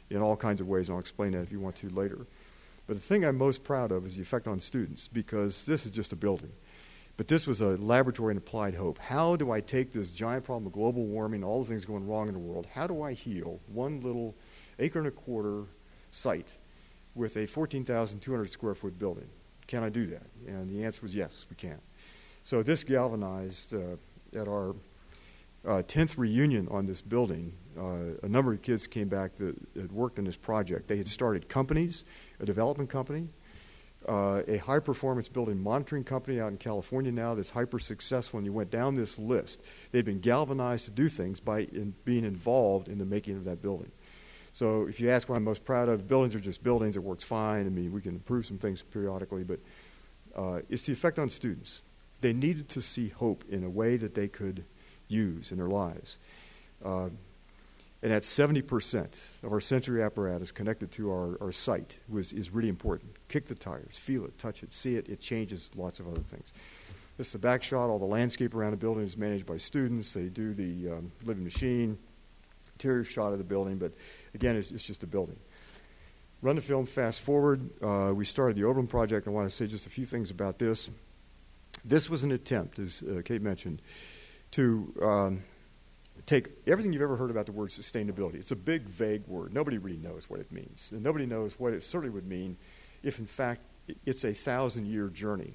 in all kinds of ways, I'll explain that if you want to later. But the thing I'm most proud of is the effect on students, because this is just a building. But this was a laboratory in applied hope. How do I take this giant problem of global warming, all the things going wrong in the world, how do I heal one little acre and a quarter site with a 14,200 square foot building. Can I do that? And the answer was yes, we can. So this galvanized uh, at our uh, 10th reunion on this building, uh, a number of kids came back that had worked on this project. They had started companies, a development company, uh, a high performance building monitoring company out in California now that's hyper successful. And you went down this list. They've been galvanized to do things by in being involved in the making of that building. So if you ask what I'm most proud of, buildings are just buildings. It works fine. I mean, we can improve some things periodically, but uh, it's the effect on students. They needed to see hope in a way that they could use in their lives. Uh, and that 70% of our sensory apparatus connected to our, our site was, is really important. Kick the tires, feel it, touch it, see it. It changes lots of other things. This is the back shot. All the landscape around the building is managed by students. They do the um, living machine interior shot of the building, but again, it's, it's just a building. Run the film fast forward. Uh, we started the Oberlin Project. I want to say just a few things about this. This was an attempt, as uh, Kate mentioned, to um, take everything you've ever heard about the word sustainability. It's a big, vague word. Nobody really knows what it means. And nobody knows what it certainly would mean if, in fact, it's a thousand year journey,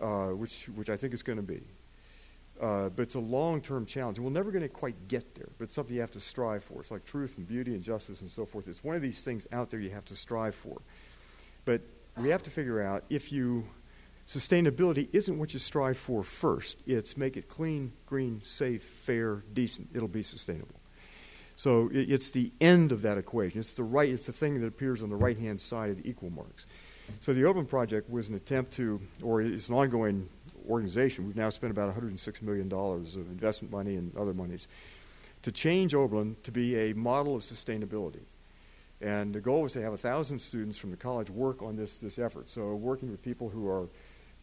uh, which, which I think it's going to be. Uh, but it's a long term challenge. And we're never going to quite get there, but it's something you have to strive for. It's like truth and beauty and justice and so forth. It's one of these things out there you have to strive for. But we have to figure out if you. Sustainability isn't what you strive for first. It's make it clean, green, safe, fair, decent. It'll be sustainable. So it's the end of that equation. It's the right. It's the thing that appears on the right hand side of the equal marks. So the Oberlin Project was an attempt to, or it's an ongoing organization, we've now spent about $106 million of investment money and other monies to change Oberlin to be a model of sustainability. And the goal was to have 1,000 students from the college work on this, this effort. So, working with people who are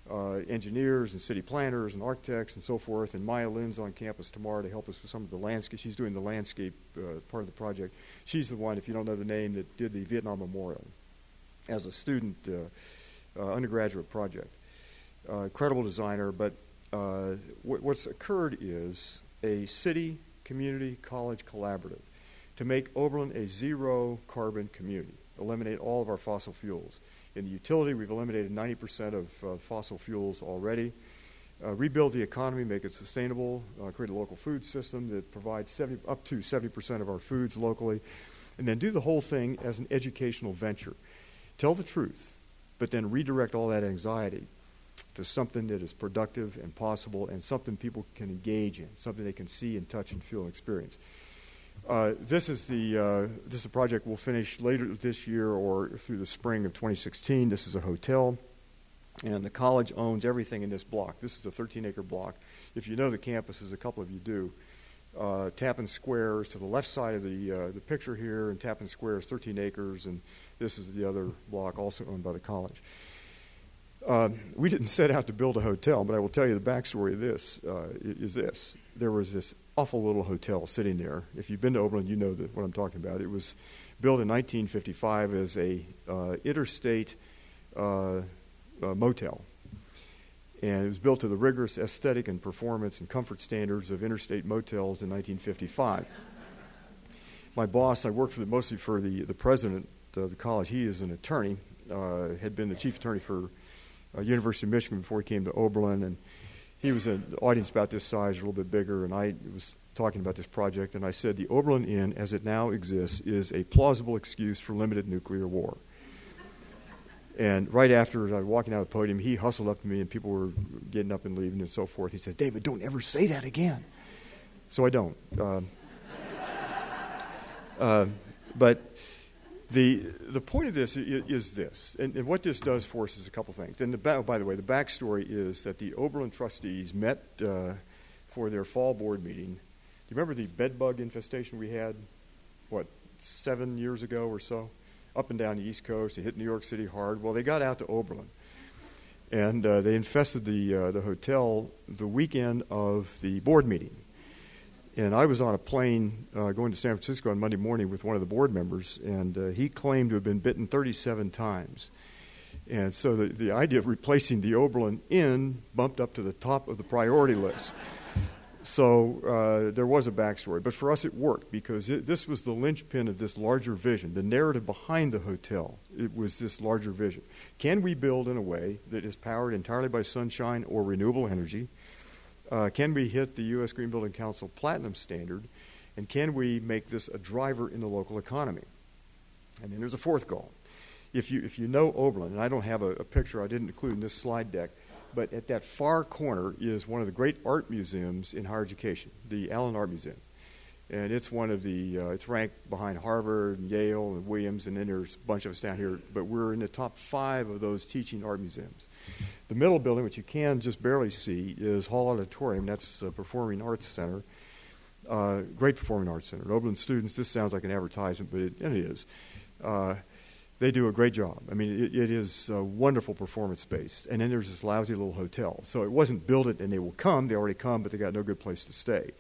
uh, engineers and city planners and architects and so forth. And Maya Lin's on campus tomorrow to help us with some of the landscape. She's doing the landscape uh, part of the project. She's the one, if you don't know the name, that did the Vietnam Memorial as a student uh, uh undergraduate project. Uh, incredible designer, but uh, what, what's occurred is a city community college collaborative to make Oberlin a zero carbon community, eliminate all of our fossil fuels. In the utility, we've eliminated 90% of uh, fossil fuels already. Uh, rebuild the economy, make it sustainable, uh, create a local food system that provides 70, up to 70% of our foods locally, and then do the whole thing as an educational venture. Tell the truth, but then redirect all that anxiety to something that is productive and possible and something people can engage in, something they can see and touch and feel and experience. Uh, this is the uh, this is a project we'll finish later this year or through the spring of 2016. This is a hotel, and the college owns everything in this block. This is a 13-acre block. If you know the campus, as a couple of you do, uh, Tappan Square is to the left side of the uh, the picture here, and Tappan Square is 13 acres, and this is the other block, also owned by the college. Uh, we didn't set out to build a hotel, but I will tell you the backstory of this uh, is this: there was this awful little hotel sitting there. If you've been to Oberlin, you know the, what I'm talking about. It was built in 1955 as a uh, interstate uh, uh, motel. And it was built to the rigorous aesthetic and performance and comfort standards of interstate motels in 1955. My boss, I worked for the, mostly for the, the president of the college. He is an attorney, uh, had been the chief attorney for uh, University of Michigan before he came to Oberlin, and he was an audience about this size, a little bit bigger, and I was talking about this project, and I said the Oberlin Inn, as it now exists, is a plausible excuse for limited nuclear war. And right after I was walking out of the podium, he hustled up to me, and people were getting up and leaving and so forth. He said, David, don't ever say that again. So I don't. Uh, uh, but the, the point of this is, is this, and, and, what this does for us is a couple things. And the, oh, by the way, the backstory is that the Oberlin trustees met uh, for their fall board meeting. Do you remember the bedbug infestation we had, what, seven years ago or so? Up and down the East Coast. It hit New York City hard. Well, they got out to Oberlin. And uh, they infested the, uh, the hotel the weekend of the board meeting. And I was on a plane uh, going to San Francisco on Monday morning with one of the board members, and uh, he claimed to have been bitten 37 times. And so the, the idea of replacing the Oberlin Inn bumped up to the top of the priority list. So uh, there was a backstory. But for us, it worked because it, this was the linchpin of this larger vision, the narrative behind the hotel. It was this larger vision. Can we build in a way that is powered entirely by sunshine or renewable energy? Uh, can we hit the U.S. Green Building Council Platinum standard? And can we make this a driver in the local economy? And then there's a fourth goal. If you, if you know Oberlin, and I don't have a, a picture I didn't include in this slide deck, but at that far corner is one of the great art museums in higher education, the Allen Art Museum. And it's one of the, uh, it's ranked behind Harvard and Yale and Williams, and then there's a bunch of us down here, but we're in the top five of those teaching art museums. The middle building, which you can just barely see, is Hall Auditorium. That's a performing arts center. Uh, great performing arts center. Oberlin students, this sounds like an advertisement, but it, and it is. Uh, they do a great job. I mean, it, it is a wonderful performance space. And then there's this lousy little hotel. So it wasn't build it and they will come. They already come, but they got no good place to stay.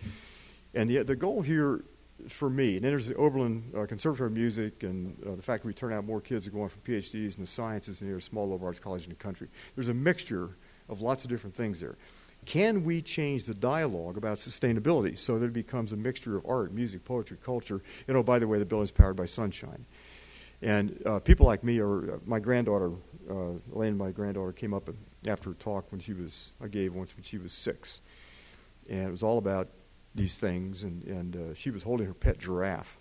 And the, the goal here for me, and then there's the Oberlin uh, Conservatory of Music and uh, the fact that we turn out more kids are going for PhDs in the sciences than any other small liberal arts college in the country. There's a mixture of lots of different things there. Can we change the dialogue about sustainability so that it becomes a mixture of art, music, poetry, culture? And oh, by the way, the building is powered by sunshine. And uh, people like me, or uh, my granddaughter, uh, Elaine, my granddaughter, came up after a talk when she was, I gave once when she was six. And it was all about these things, and, and uh, she was holding her pet giraffe.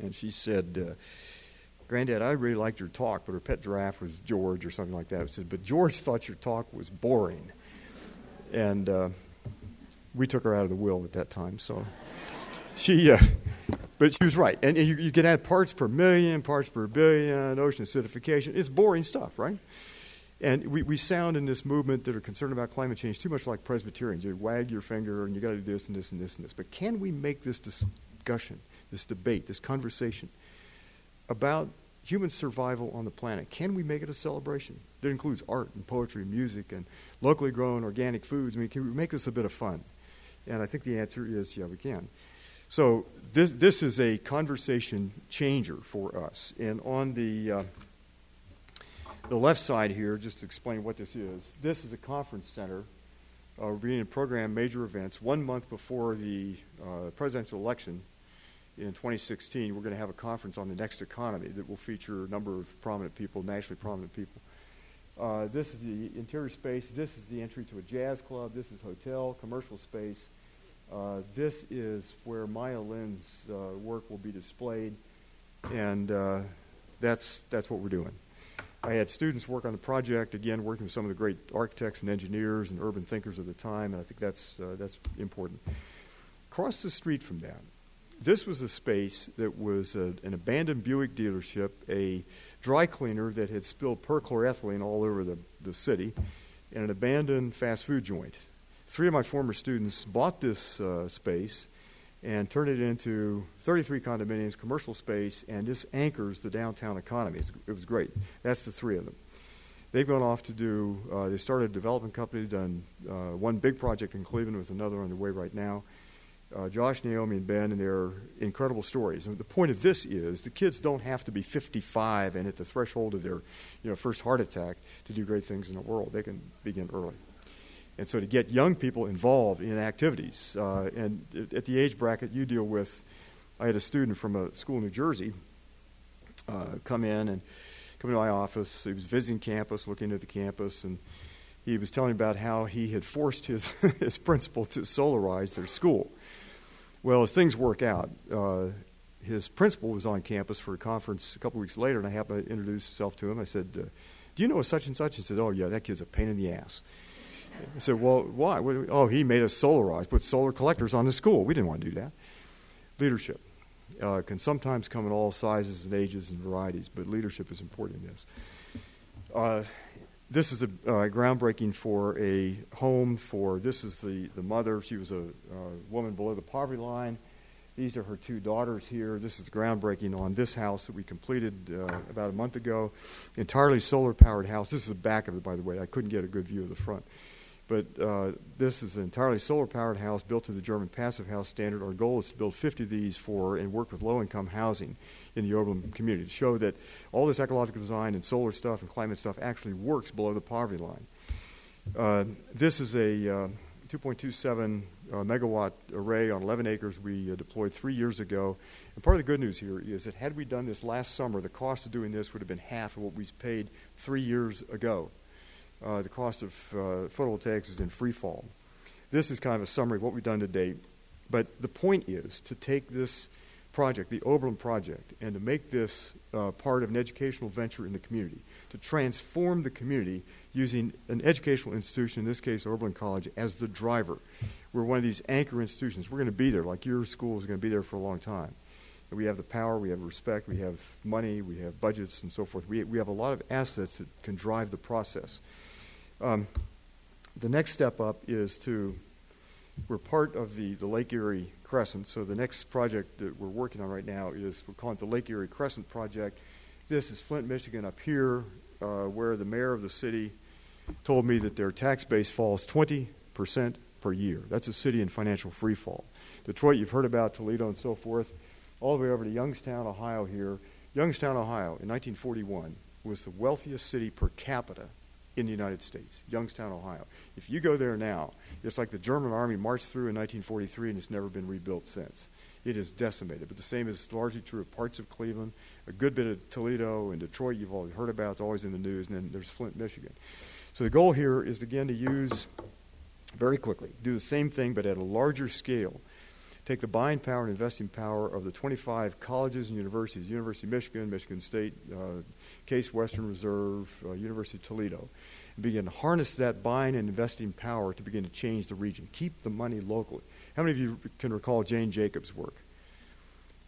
And she said, uh, Granddad, I really liked your talk, but her pet giraffe was George or something like that. She said, but George thought your talk was boring. And uh, we took her out of the will at that time. So she, uh, but she was right. And you, you can add parts per million, parts per billion, ocean acidification. It's boring stuff, right? And we, we sound in this movement that are concerned about climate change too much like Presbyterians. You wag your finger and you got to do this and this and this and this. But can we make this discussion, this debate, this conversation about human survival on the planet. Can we make it a celebration that includes art and poetry and music and locally grown organic foods? I mean, can we make this a bit of fun? And I think the answer is yeah, we can. So this, this is a conversation changer for us. And on the, uh, the left side here, just to explain what this is, this is a conference center. Uh, we're beginning to program major events one month before the uh, presidential election in 2016, we're going to have a conference on the next economy that will feature a number of prominent people, nationally prominent people. Uh, this is the interior space. This is the entry to a jazz club. This is hotel, commercial space. Uh, this is where Maya Lin's uh, work will be displayed, and uh, that's that's what we're doing. I had students work on the project again, working with some of the great architects and engineers and urban thinkers of the time, and I think that's uh, that's important. Across the street from that, this was a space that was a, an abandoned Buick dealership, a dry cleaner that had spilled perchloroethylene all over the, the city, and an abandoned fast food joint. Three of my former students bought this uh, space and turned it into 33 condominiums, commercial space, and this anchors the downtown economy. It was great. That's the three of them. They've gone off to do, uh, they started a development company, done uh, one big project in Cleveland with another underway right now uh, Josh, Naomi, and Ben, and their incredible stories. And the point of this is the kids don't have to be 55 and at the threshold of their you know, first heart attack to do great things in the world. They can begin early. And so to get young people involved in activities, uh, and at the age bracket you deal with, I had a student from a school in New Jersey uh, come in and come into my office. He was visiting campus, looking at the campus, and he was telling about how he had forced his, his principal to solarize their school. Well, as things work out, uh, his principal was on campus for a conference a couple weeks later, and I happened to introduce myself to him. I said, uh, "Do you know such and such?" He said, "Oh yeah, that kid's a pain in the ass." I said, "Well, why?" Oh, he made us solarize, put solar collectors on the school. We didn't want to do that. Leadership uh, can sometimes come in all sizes and ages and varieties, but leadership is important in this. Uh, this is a uh, groundbreaking for a home for this is the, the mother she was a woman below the poverty line these are her two daughters here this is groundbreaking on this house that we completed uh, about a month ago entirely solar powered house this is the back of it by the way i couldn't get a good view of the front but uh, this is an entirely solar powered house built to the German Passive House standard. Our goal is to build 50 of these for and work with low income housing in the Oberlin community to show that all this ecological design and solar stuff and climate stuff actually works below the poverty line. Uh, this is a uh, 2.27 uh, megawatt array on 11 acres we uh, deployed three years ago. And part of the good news here is that had we done this last summer, the cost of doing this would have been half of what we paid three years ago uh, the cost of photovoltaics is in free fall. This is kind of a summary of what we've done to date. But the point is to take this project, the Oberlin project, and to make this uh, part of an educational venture in the community, to transform the community using an educational institution, in this case Oberlin College, as the driver. We're one of these anchor institutions. We're going to be there, like your school is going to be there for a long time. We have the power, we have respect, we have money, we have budgets, and so forth. We, we have a lot of assets that can drive the process. Um, the next step up is to, we're part of the, the Lake Erie Crescent, so the next project that we're working on right now is, we're calling it the Lake Erie Crescent Project. This is Flint, Michigan, up here, uh, where the mayor of the city told me that their tax base falls 20% per year. That's a city in financial freefall. Detroit, you've heard about, Toledo, and so forth all the way over to Youngstown, Ohio here. Youngstown, Ohio, in 1941, was the wealthiest city per capita in the United States, Youngstown, Ohio. If you go there now, it's like the German army marched through in 1943 and it's never been rebuilt since. It is decimated. But the same is largely true of parts of Cleveland, a good bit of Toledo and Detroit you've always heard about, it's always in the news, and then there's Flint, Michigan. So the goal here is again to use very quickly, do the same thing but at a larger scale take the buying power and investing power of the 25 colleges and universities University of Michigan, Michigan State, uh, Case Western Reserve, uh, University of Toledo and begin to harness that buying and investing power to begin to change the region. Keep the money locally. How many of you can recall Jane Jacobs' work?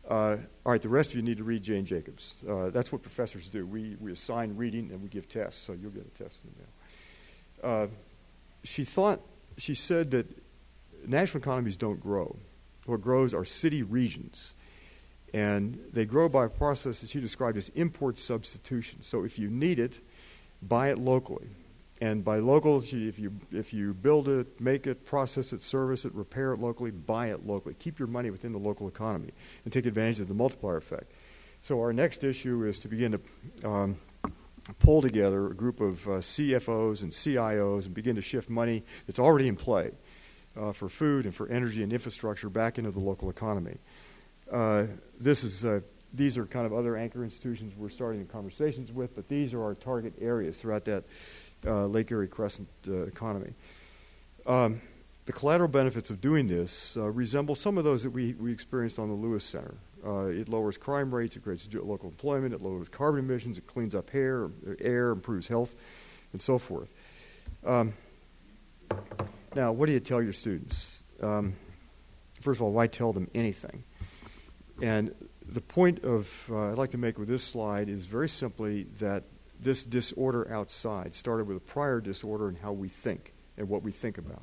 Uh, all right, the rest of you need to read Jane Jacobs. Uh, that's what professors do. We, we assign reading and we give tests, so you'll get a test in the mail. Uh, she thought, she said that national economies don't grow what grows are city regions. And they grow by a process that she described as import substitution. So if you need it, buy it locally. And by local, if you, if you build it, make it, process it, service it, repair it locally, buy it locally. Keep your money within the local economy and take advantage of the multiplier effect. So our next issue is to begin to um, pull together a group of uh, CFOs and CIOs and begin to shift money that's already in play uh, for food and for energy and infrastructure back into the local economy. Uh, this is uh, these are kind of other anchor institutions we're starting conversations with, but these are our target areas throughout that uh, Lake Erie Crescent uh, economy. Um, the collateral benefits of doing this uh, resemble some of those that we, we experienced on the Lewis Center. It lowers crime rates, it creates local employment, it lowers carbon emissions, it cleans up hair, air, improves health, and so forth. Um, now, what do you tell your students? Um, first of all, why tell them anything? And the point of uh, I'd like to make with this slide is very simply that this disorder outside started with a prior disorder in how we think and what we think about.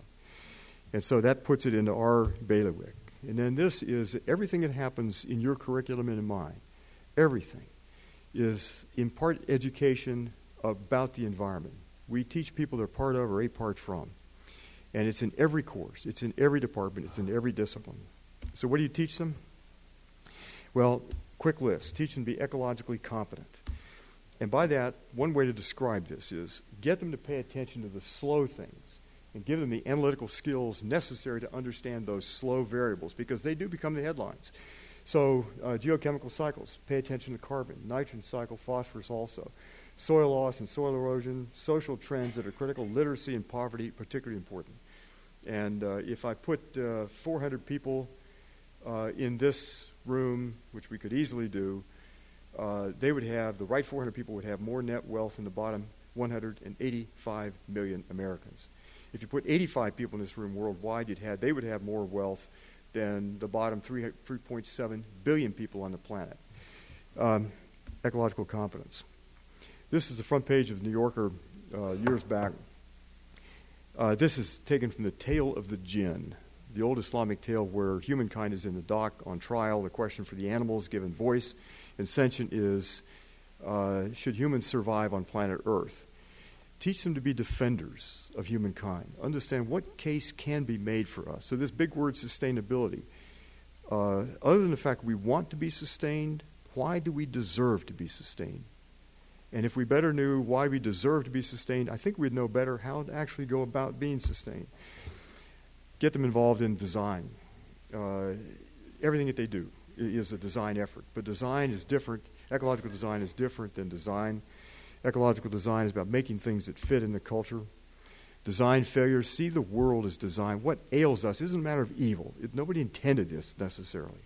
And so that puts it into our bailiwick. And then this is everything that happens in your curriculum and in mine. Everything is in part education about the environment. We teach people they're part of or a part from. And it's in every course, it's in every department, it's in every discipline. So, what do you teach them? Well, quick list teach them to be ecologically competent. And by that, one way to describe this is get them to pay attention to the slow things and give them the analytical skills necessary to understand those slow variables because they do become the headlines. So, uh, geochemical cycles, pay attention to carbon, nitrogen cycle, phosphorus also, soil loss and soil erosion, social trends that are critical, literacy and poverty, particularly important. And uh, if I put uh, 400 people uh, in this room, which we could easily do, uh, they would have, the right 400 people would have more net wealth than the bottom 185 million Americans. If you put 85 people in this room worldwide, you'd have, they would have more wealth than the bottom 3.7 billion people on the planet. Um, ecological competence. This is the front page of the New Yorker uh, years back. Uh, this is taken from the Tale of the Jinn, the old Islamic tale where humankind is in the dock on trial. The question for the animals given voice and sentient is uh, should humans survive on planet Earth? Teach them to be defenders of humankind. Understand what case can be made for us. So, this big word sustainability. Uh, other than the fact we want to be sustained, why do we deserve to be sustained? And if we better knew why we deserve to be sustained, I think we'd know better how to actually go about being sustained. Get them involved in design. Uh, everything that they do is a design effort. But design is different. Ecological design is different than design. Ecological design is about making things that fit in the culture. Design failures, see the world as design. What ails us isn't a matter of evil. It, nobody intended this necessarily.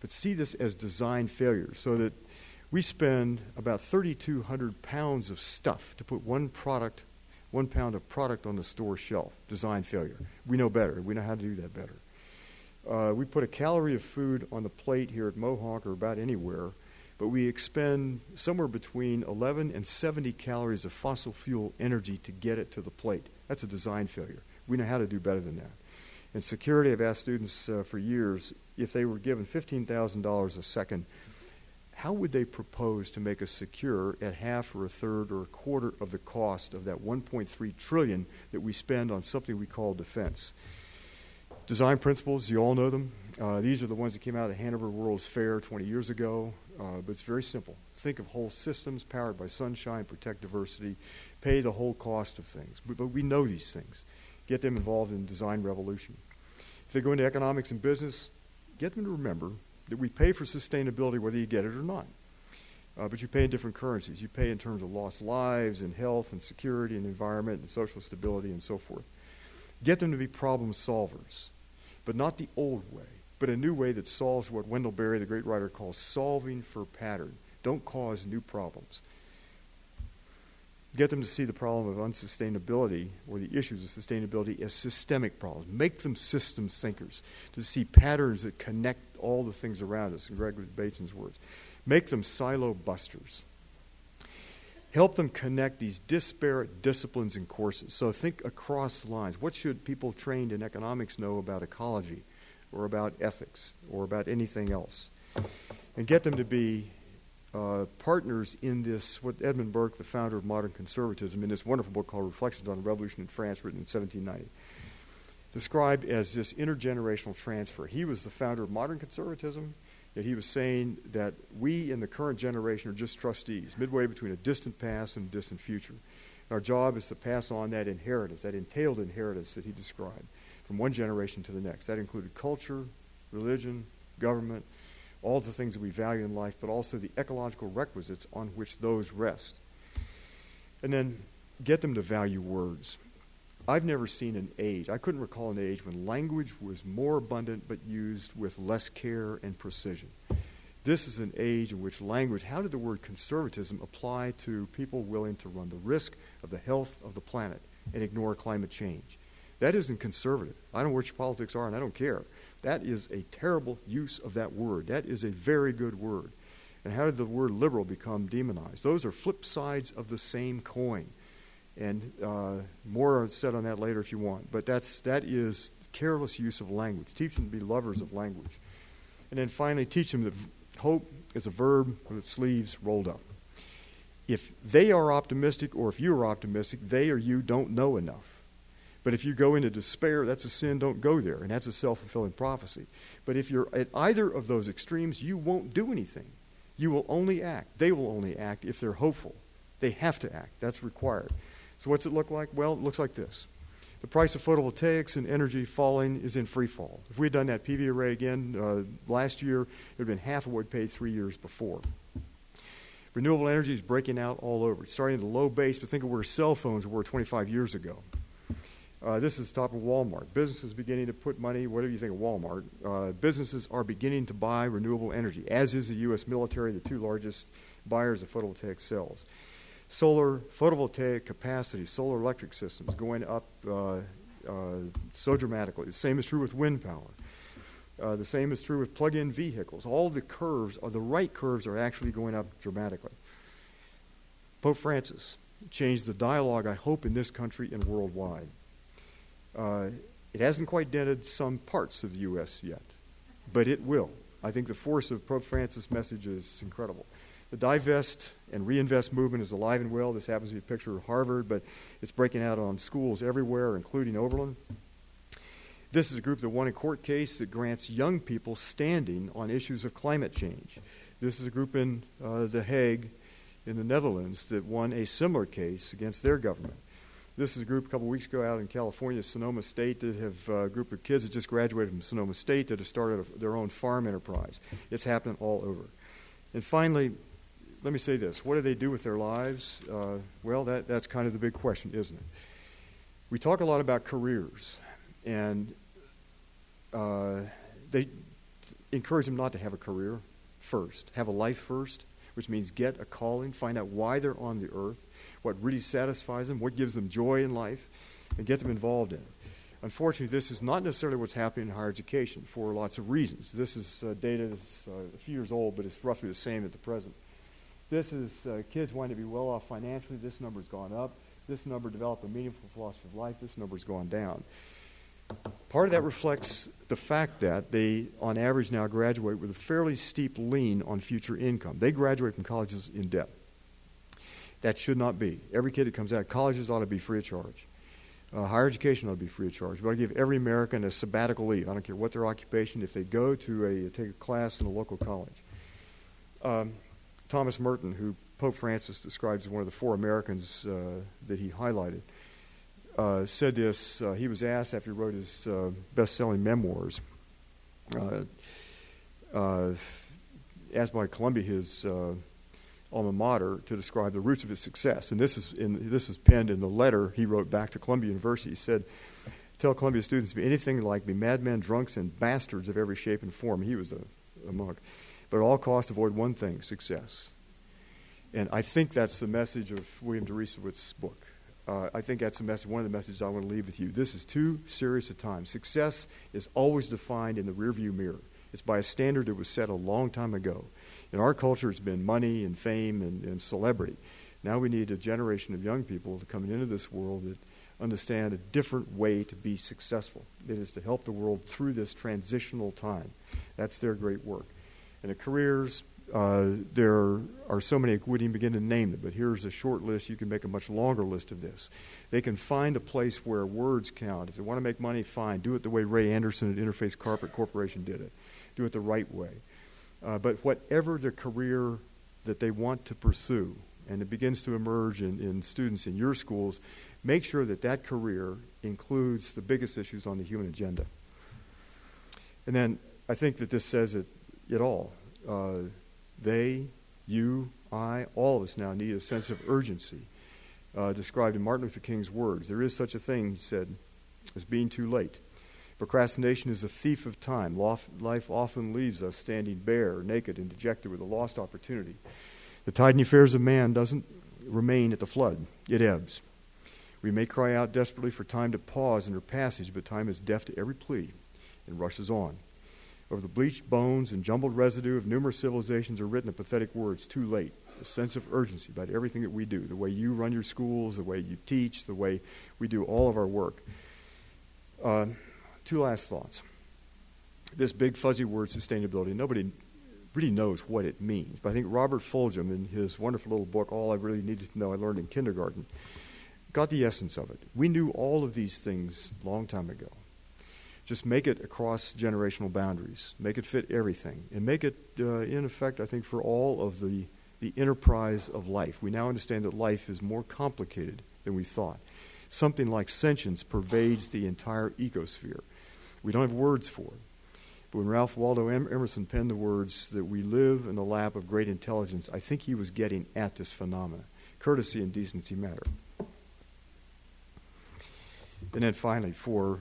But see this as design failures so that we spend about 3,200 pounds of stuff to put one product, one pound of product on the store shelf. Design failure. We know better. We know how to do that better. Uh, we put a calorie of food on the plate here at Mohonk or about anywhere, but we expend somewhere between 11 and 70 calories of fossil fuel energy to get it to the plate. That's a design failure. We know how to do better than that. In security, I've asked students uh, for years if they were given $15,000 a second, how would they propose to make us secure at half or a third or a quarter of the cost of that 1.3 trillion that we spend on something we call defense? Design principles, you all know them. Uh, these are the ones that came out of the Hanover World's Fair 20 years ago, uh, but it's very simple. Think of whole systems powered by sunshine, protect diversity, pay the whole cost of things. But, but we know these things. Get them involved in design revolution. If they go into economics and business, get them to remember that we pay for sustainability whether you get it or not. Uh, but you pay in different currencies. You pay in terms of lost lives and health and security and environment and social stability and so forth. Get them to be problem solvers but not the old way, but a new way that solves what Wendell Berry, the great writer, calls solving for pattern. Don't cause new problems. Get them to see the problem of unsustainability or the issues of sustainability as systemic problems. Make them systems thinkers to see patterns that connect all the things around us, in Gregory Bateson's words. Make them silo busters help them connect these disparate disciplines and courses. So think across lines. What should people trained in economics know about ecology or about ethics or about anything else? and get them to be uh, partners in this, what Edmund Burke, the founder of modern conservatism, in this wonderful book called Reflections on the Revolution in France, written in 1790, described as this intergenerational transfer. He was the founder of modern conservatism, yet he was saying that we in the current generation are just trustees, midway between a distant past and a distant future. Our job is to pass on that inheritance, that entailed inheritance that he described, from one generation to the next. That included culture, religion, government, all the things that we value in life, but also the ecological requisites on which those rest. And then get them to value words. I've never seen an age, I couldn't recall an age when language was more abundant but used with less care and precision. This is an age in which language, how did the word conservatism apply to people willing to run the risk of the health of the planet and ignore climate change? That isn't conservative. I don't know what your politics are, and I don't care. That is a terrible use of that word. That is a very good word. And how did the word liberal become demonized? Those are flip sides of the same coin. And uh, more said on that later if you want. But that's, that is careless use of language. Teach them to be lovers of language. And then finally, teach them that hope is a verb with its sleeves rolled up. If they are optimistic or if you are optimistic, they or you don't know enough. But if you go into despair, that's a sin, don't go there. And that's a self fulfilling prophecy. But if you're at either of those extremes, you won't do anything. You will only act. They will only act if they're hopeful. They have to act. That's required. So, what's it look like? Well, it looks like this. The price of photovoltaics and energy falling is in free fall. If we had done that PV array again uh, last year, it would have been half of what we paid three years before. Renewable energy is breaking out all over. It's starting at a low base, but think of where cell phones were 25 years ago. Uh, this is top of Walmart. Businesses beginning to put money, whatever you think of Walmart, uh, businesses are beginning to buy renewable energy, as is the U.S. military, the two largest buyers of photovoltaic cells. Solar photovoltaic capacity, solar electric systems going up uh, uh so dramatically. The same is true with wind power. Uh, the same is true with plug in vehicles. All the curves, or the right curves, are actually going up dramatically. Pope Francis changed the dialogue, I hope, in this country and worldwide. Uh, it hasn't quite dented some parts of the U.S. yet, but it will. I think the force of Pope Francis' message is incredible. The divest and reinvest movement is alive and well. This happens to be a picture of Harvard, but it's breaking out on schools everywhere, including Oberlin. This is a group that won a court case that grants young people standing on issues of climate change. This is a group in uh, The Hague in the Netherlands that won a similar case against their government. This is a group a couple weeks ago out in California, Sonoma State, that have uh, a group of kids that just graduated from Sonoma State that have started a, their own farm enterprise. It's happening all over. And finally, let me say this what do they do with their lives? Uh, well, that, that's kind of the big question, isn't it? We talk a lot about careers, and uh, they encourage them not to have a career first, have a life first, which means get a calling, find out why they're on the earth what really satisfies them, what gives them joy in life, and get them involved in it. Unfortunately, this is not necessarily what's happening in higher education for lots of reasons. This is uh, data that's uh, a few years old, but it's roughly the same at the present. This is uh, kids wanting to be well off financially. This number's gone up. This number develop a meaningful philosophy of life. This number's gone down. Part of that reflects the fact that they, on average, now graduate with a fairly steep lien on future income. They graduate from colleges in debt. That should not be. Every kid that comes out, colleges ought to be free of charge. Uh, higher education ought to be free of charge. But I give every American a sabbatical leave. I don't care what their occupation, if they go to a take a class in a local college. Um, Thomas Merton, who Pope Francis describes as one of the four Americans uh, that he highlighted, uh, said this. Uh, he was asked after he wrote his uh, best-selling memoirs, uh, asked by Columbia his alma mater to describe the roots of his success. And this is in, this was penned in the letter he wrote back to Columbia University. He said, "Tell Columbia students to be anything like be madmen, drunks, and bastards of every shape and form." He was a, a monk, but at all costs, avoid one thing: success. And I think that's the message of William Deresiewicz's book. Uh, I think that's message, one of the messages I want to leave with you. This is too serious a time. Success is always defined in the rearview mirror. It's by a standard that was set a long time ago. In our culture, it's been money and fame and, and celebrity. Now we need a generation of young people to come into this world that understand a different way to be successful. It is to help the world through this transitional time. That's their great work. And the careers, uh, there are so many, I wouldn't even begin to name them, but here's a short list. You can make a much longer list of this. They can find a place where words count. If they want to make money, fine. Do it the way Ray Anderson at Interface Carpet Corporation did it. Do it the right way. Uh, but whatever the career that they want to pursue, and it begins to emerge in, in students in your schools, make sure that that career includes the biggest issues on the human agenda. And then I think that this says it, it all. Uh, they, you, I, all of us now need a sense of urgency uh, described in Martin Luther King's words. There is such a thing, he said, as being too late. Procrastination is a thief of time. Life often leaves us standing bare, naked, and dejected with a lost opportunity. The tide the affairs of man doesn't remain at the flood, it ebbs. We may cry out desperately for time to pause in her passage, but time is deaf to every plea and rushes on. Over the bleached bones and jumbled residue of numerous civilizations are written the pathetic words, too late. A sense of urgency about everything that we do, the way you run your schools, the way you teach, the way we do all of our work. Uh, two last thoughts. This big fuzzy word, sustainability, nobody really knows what it means. But I think Robert Fulghum, in his wonderful little book, All I Really Needed to Know I Learned in Kindergarten, got the essence of it. We knew all of these things long time ago. Just make it across generational boundaries, make it fit everything, and make it, uh, in effect, I think, for all of the, the enterprise of life. We now understand that life is more complicated than we thought. Something like sentience pervades the entire ecosphere. We don't have words for it. But when Ralph Waldo Emerson penned the words that we live in the lap of great intelligence, I think he was getting at this phenomenon. Courtesy and decency matter. And then finally, for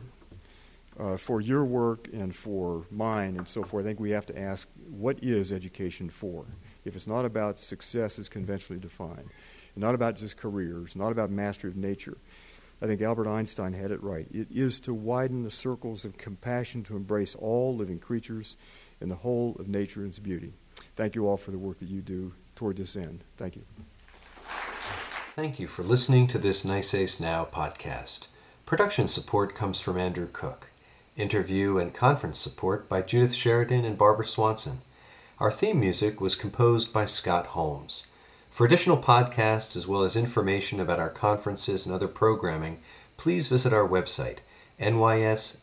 uh, for your work and for mine and so forth, I think we have to ask what is education for? If it's not about success as conventionally defined, not about just careers, not about mastery of nature, I think Albert Einstein had it right. It is to widen the circles of compassion to embrace all living creatures and the whole of nature and its beauty. Thank you all for the work that you do toward this end. Thank you. Thank you for listening to this NYSAIS Now podcast. Production support comes from Andrew Cook. Interview and conference support by Judith Sheridan and Barbara Swanson. Our theme music was composed by Scott Holmes. For additional podcasts as well as information about our conferences and other programming, please visit our website, nysais.org.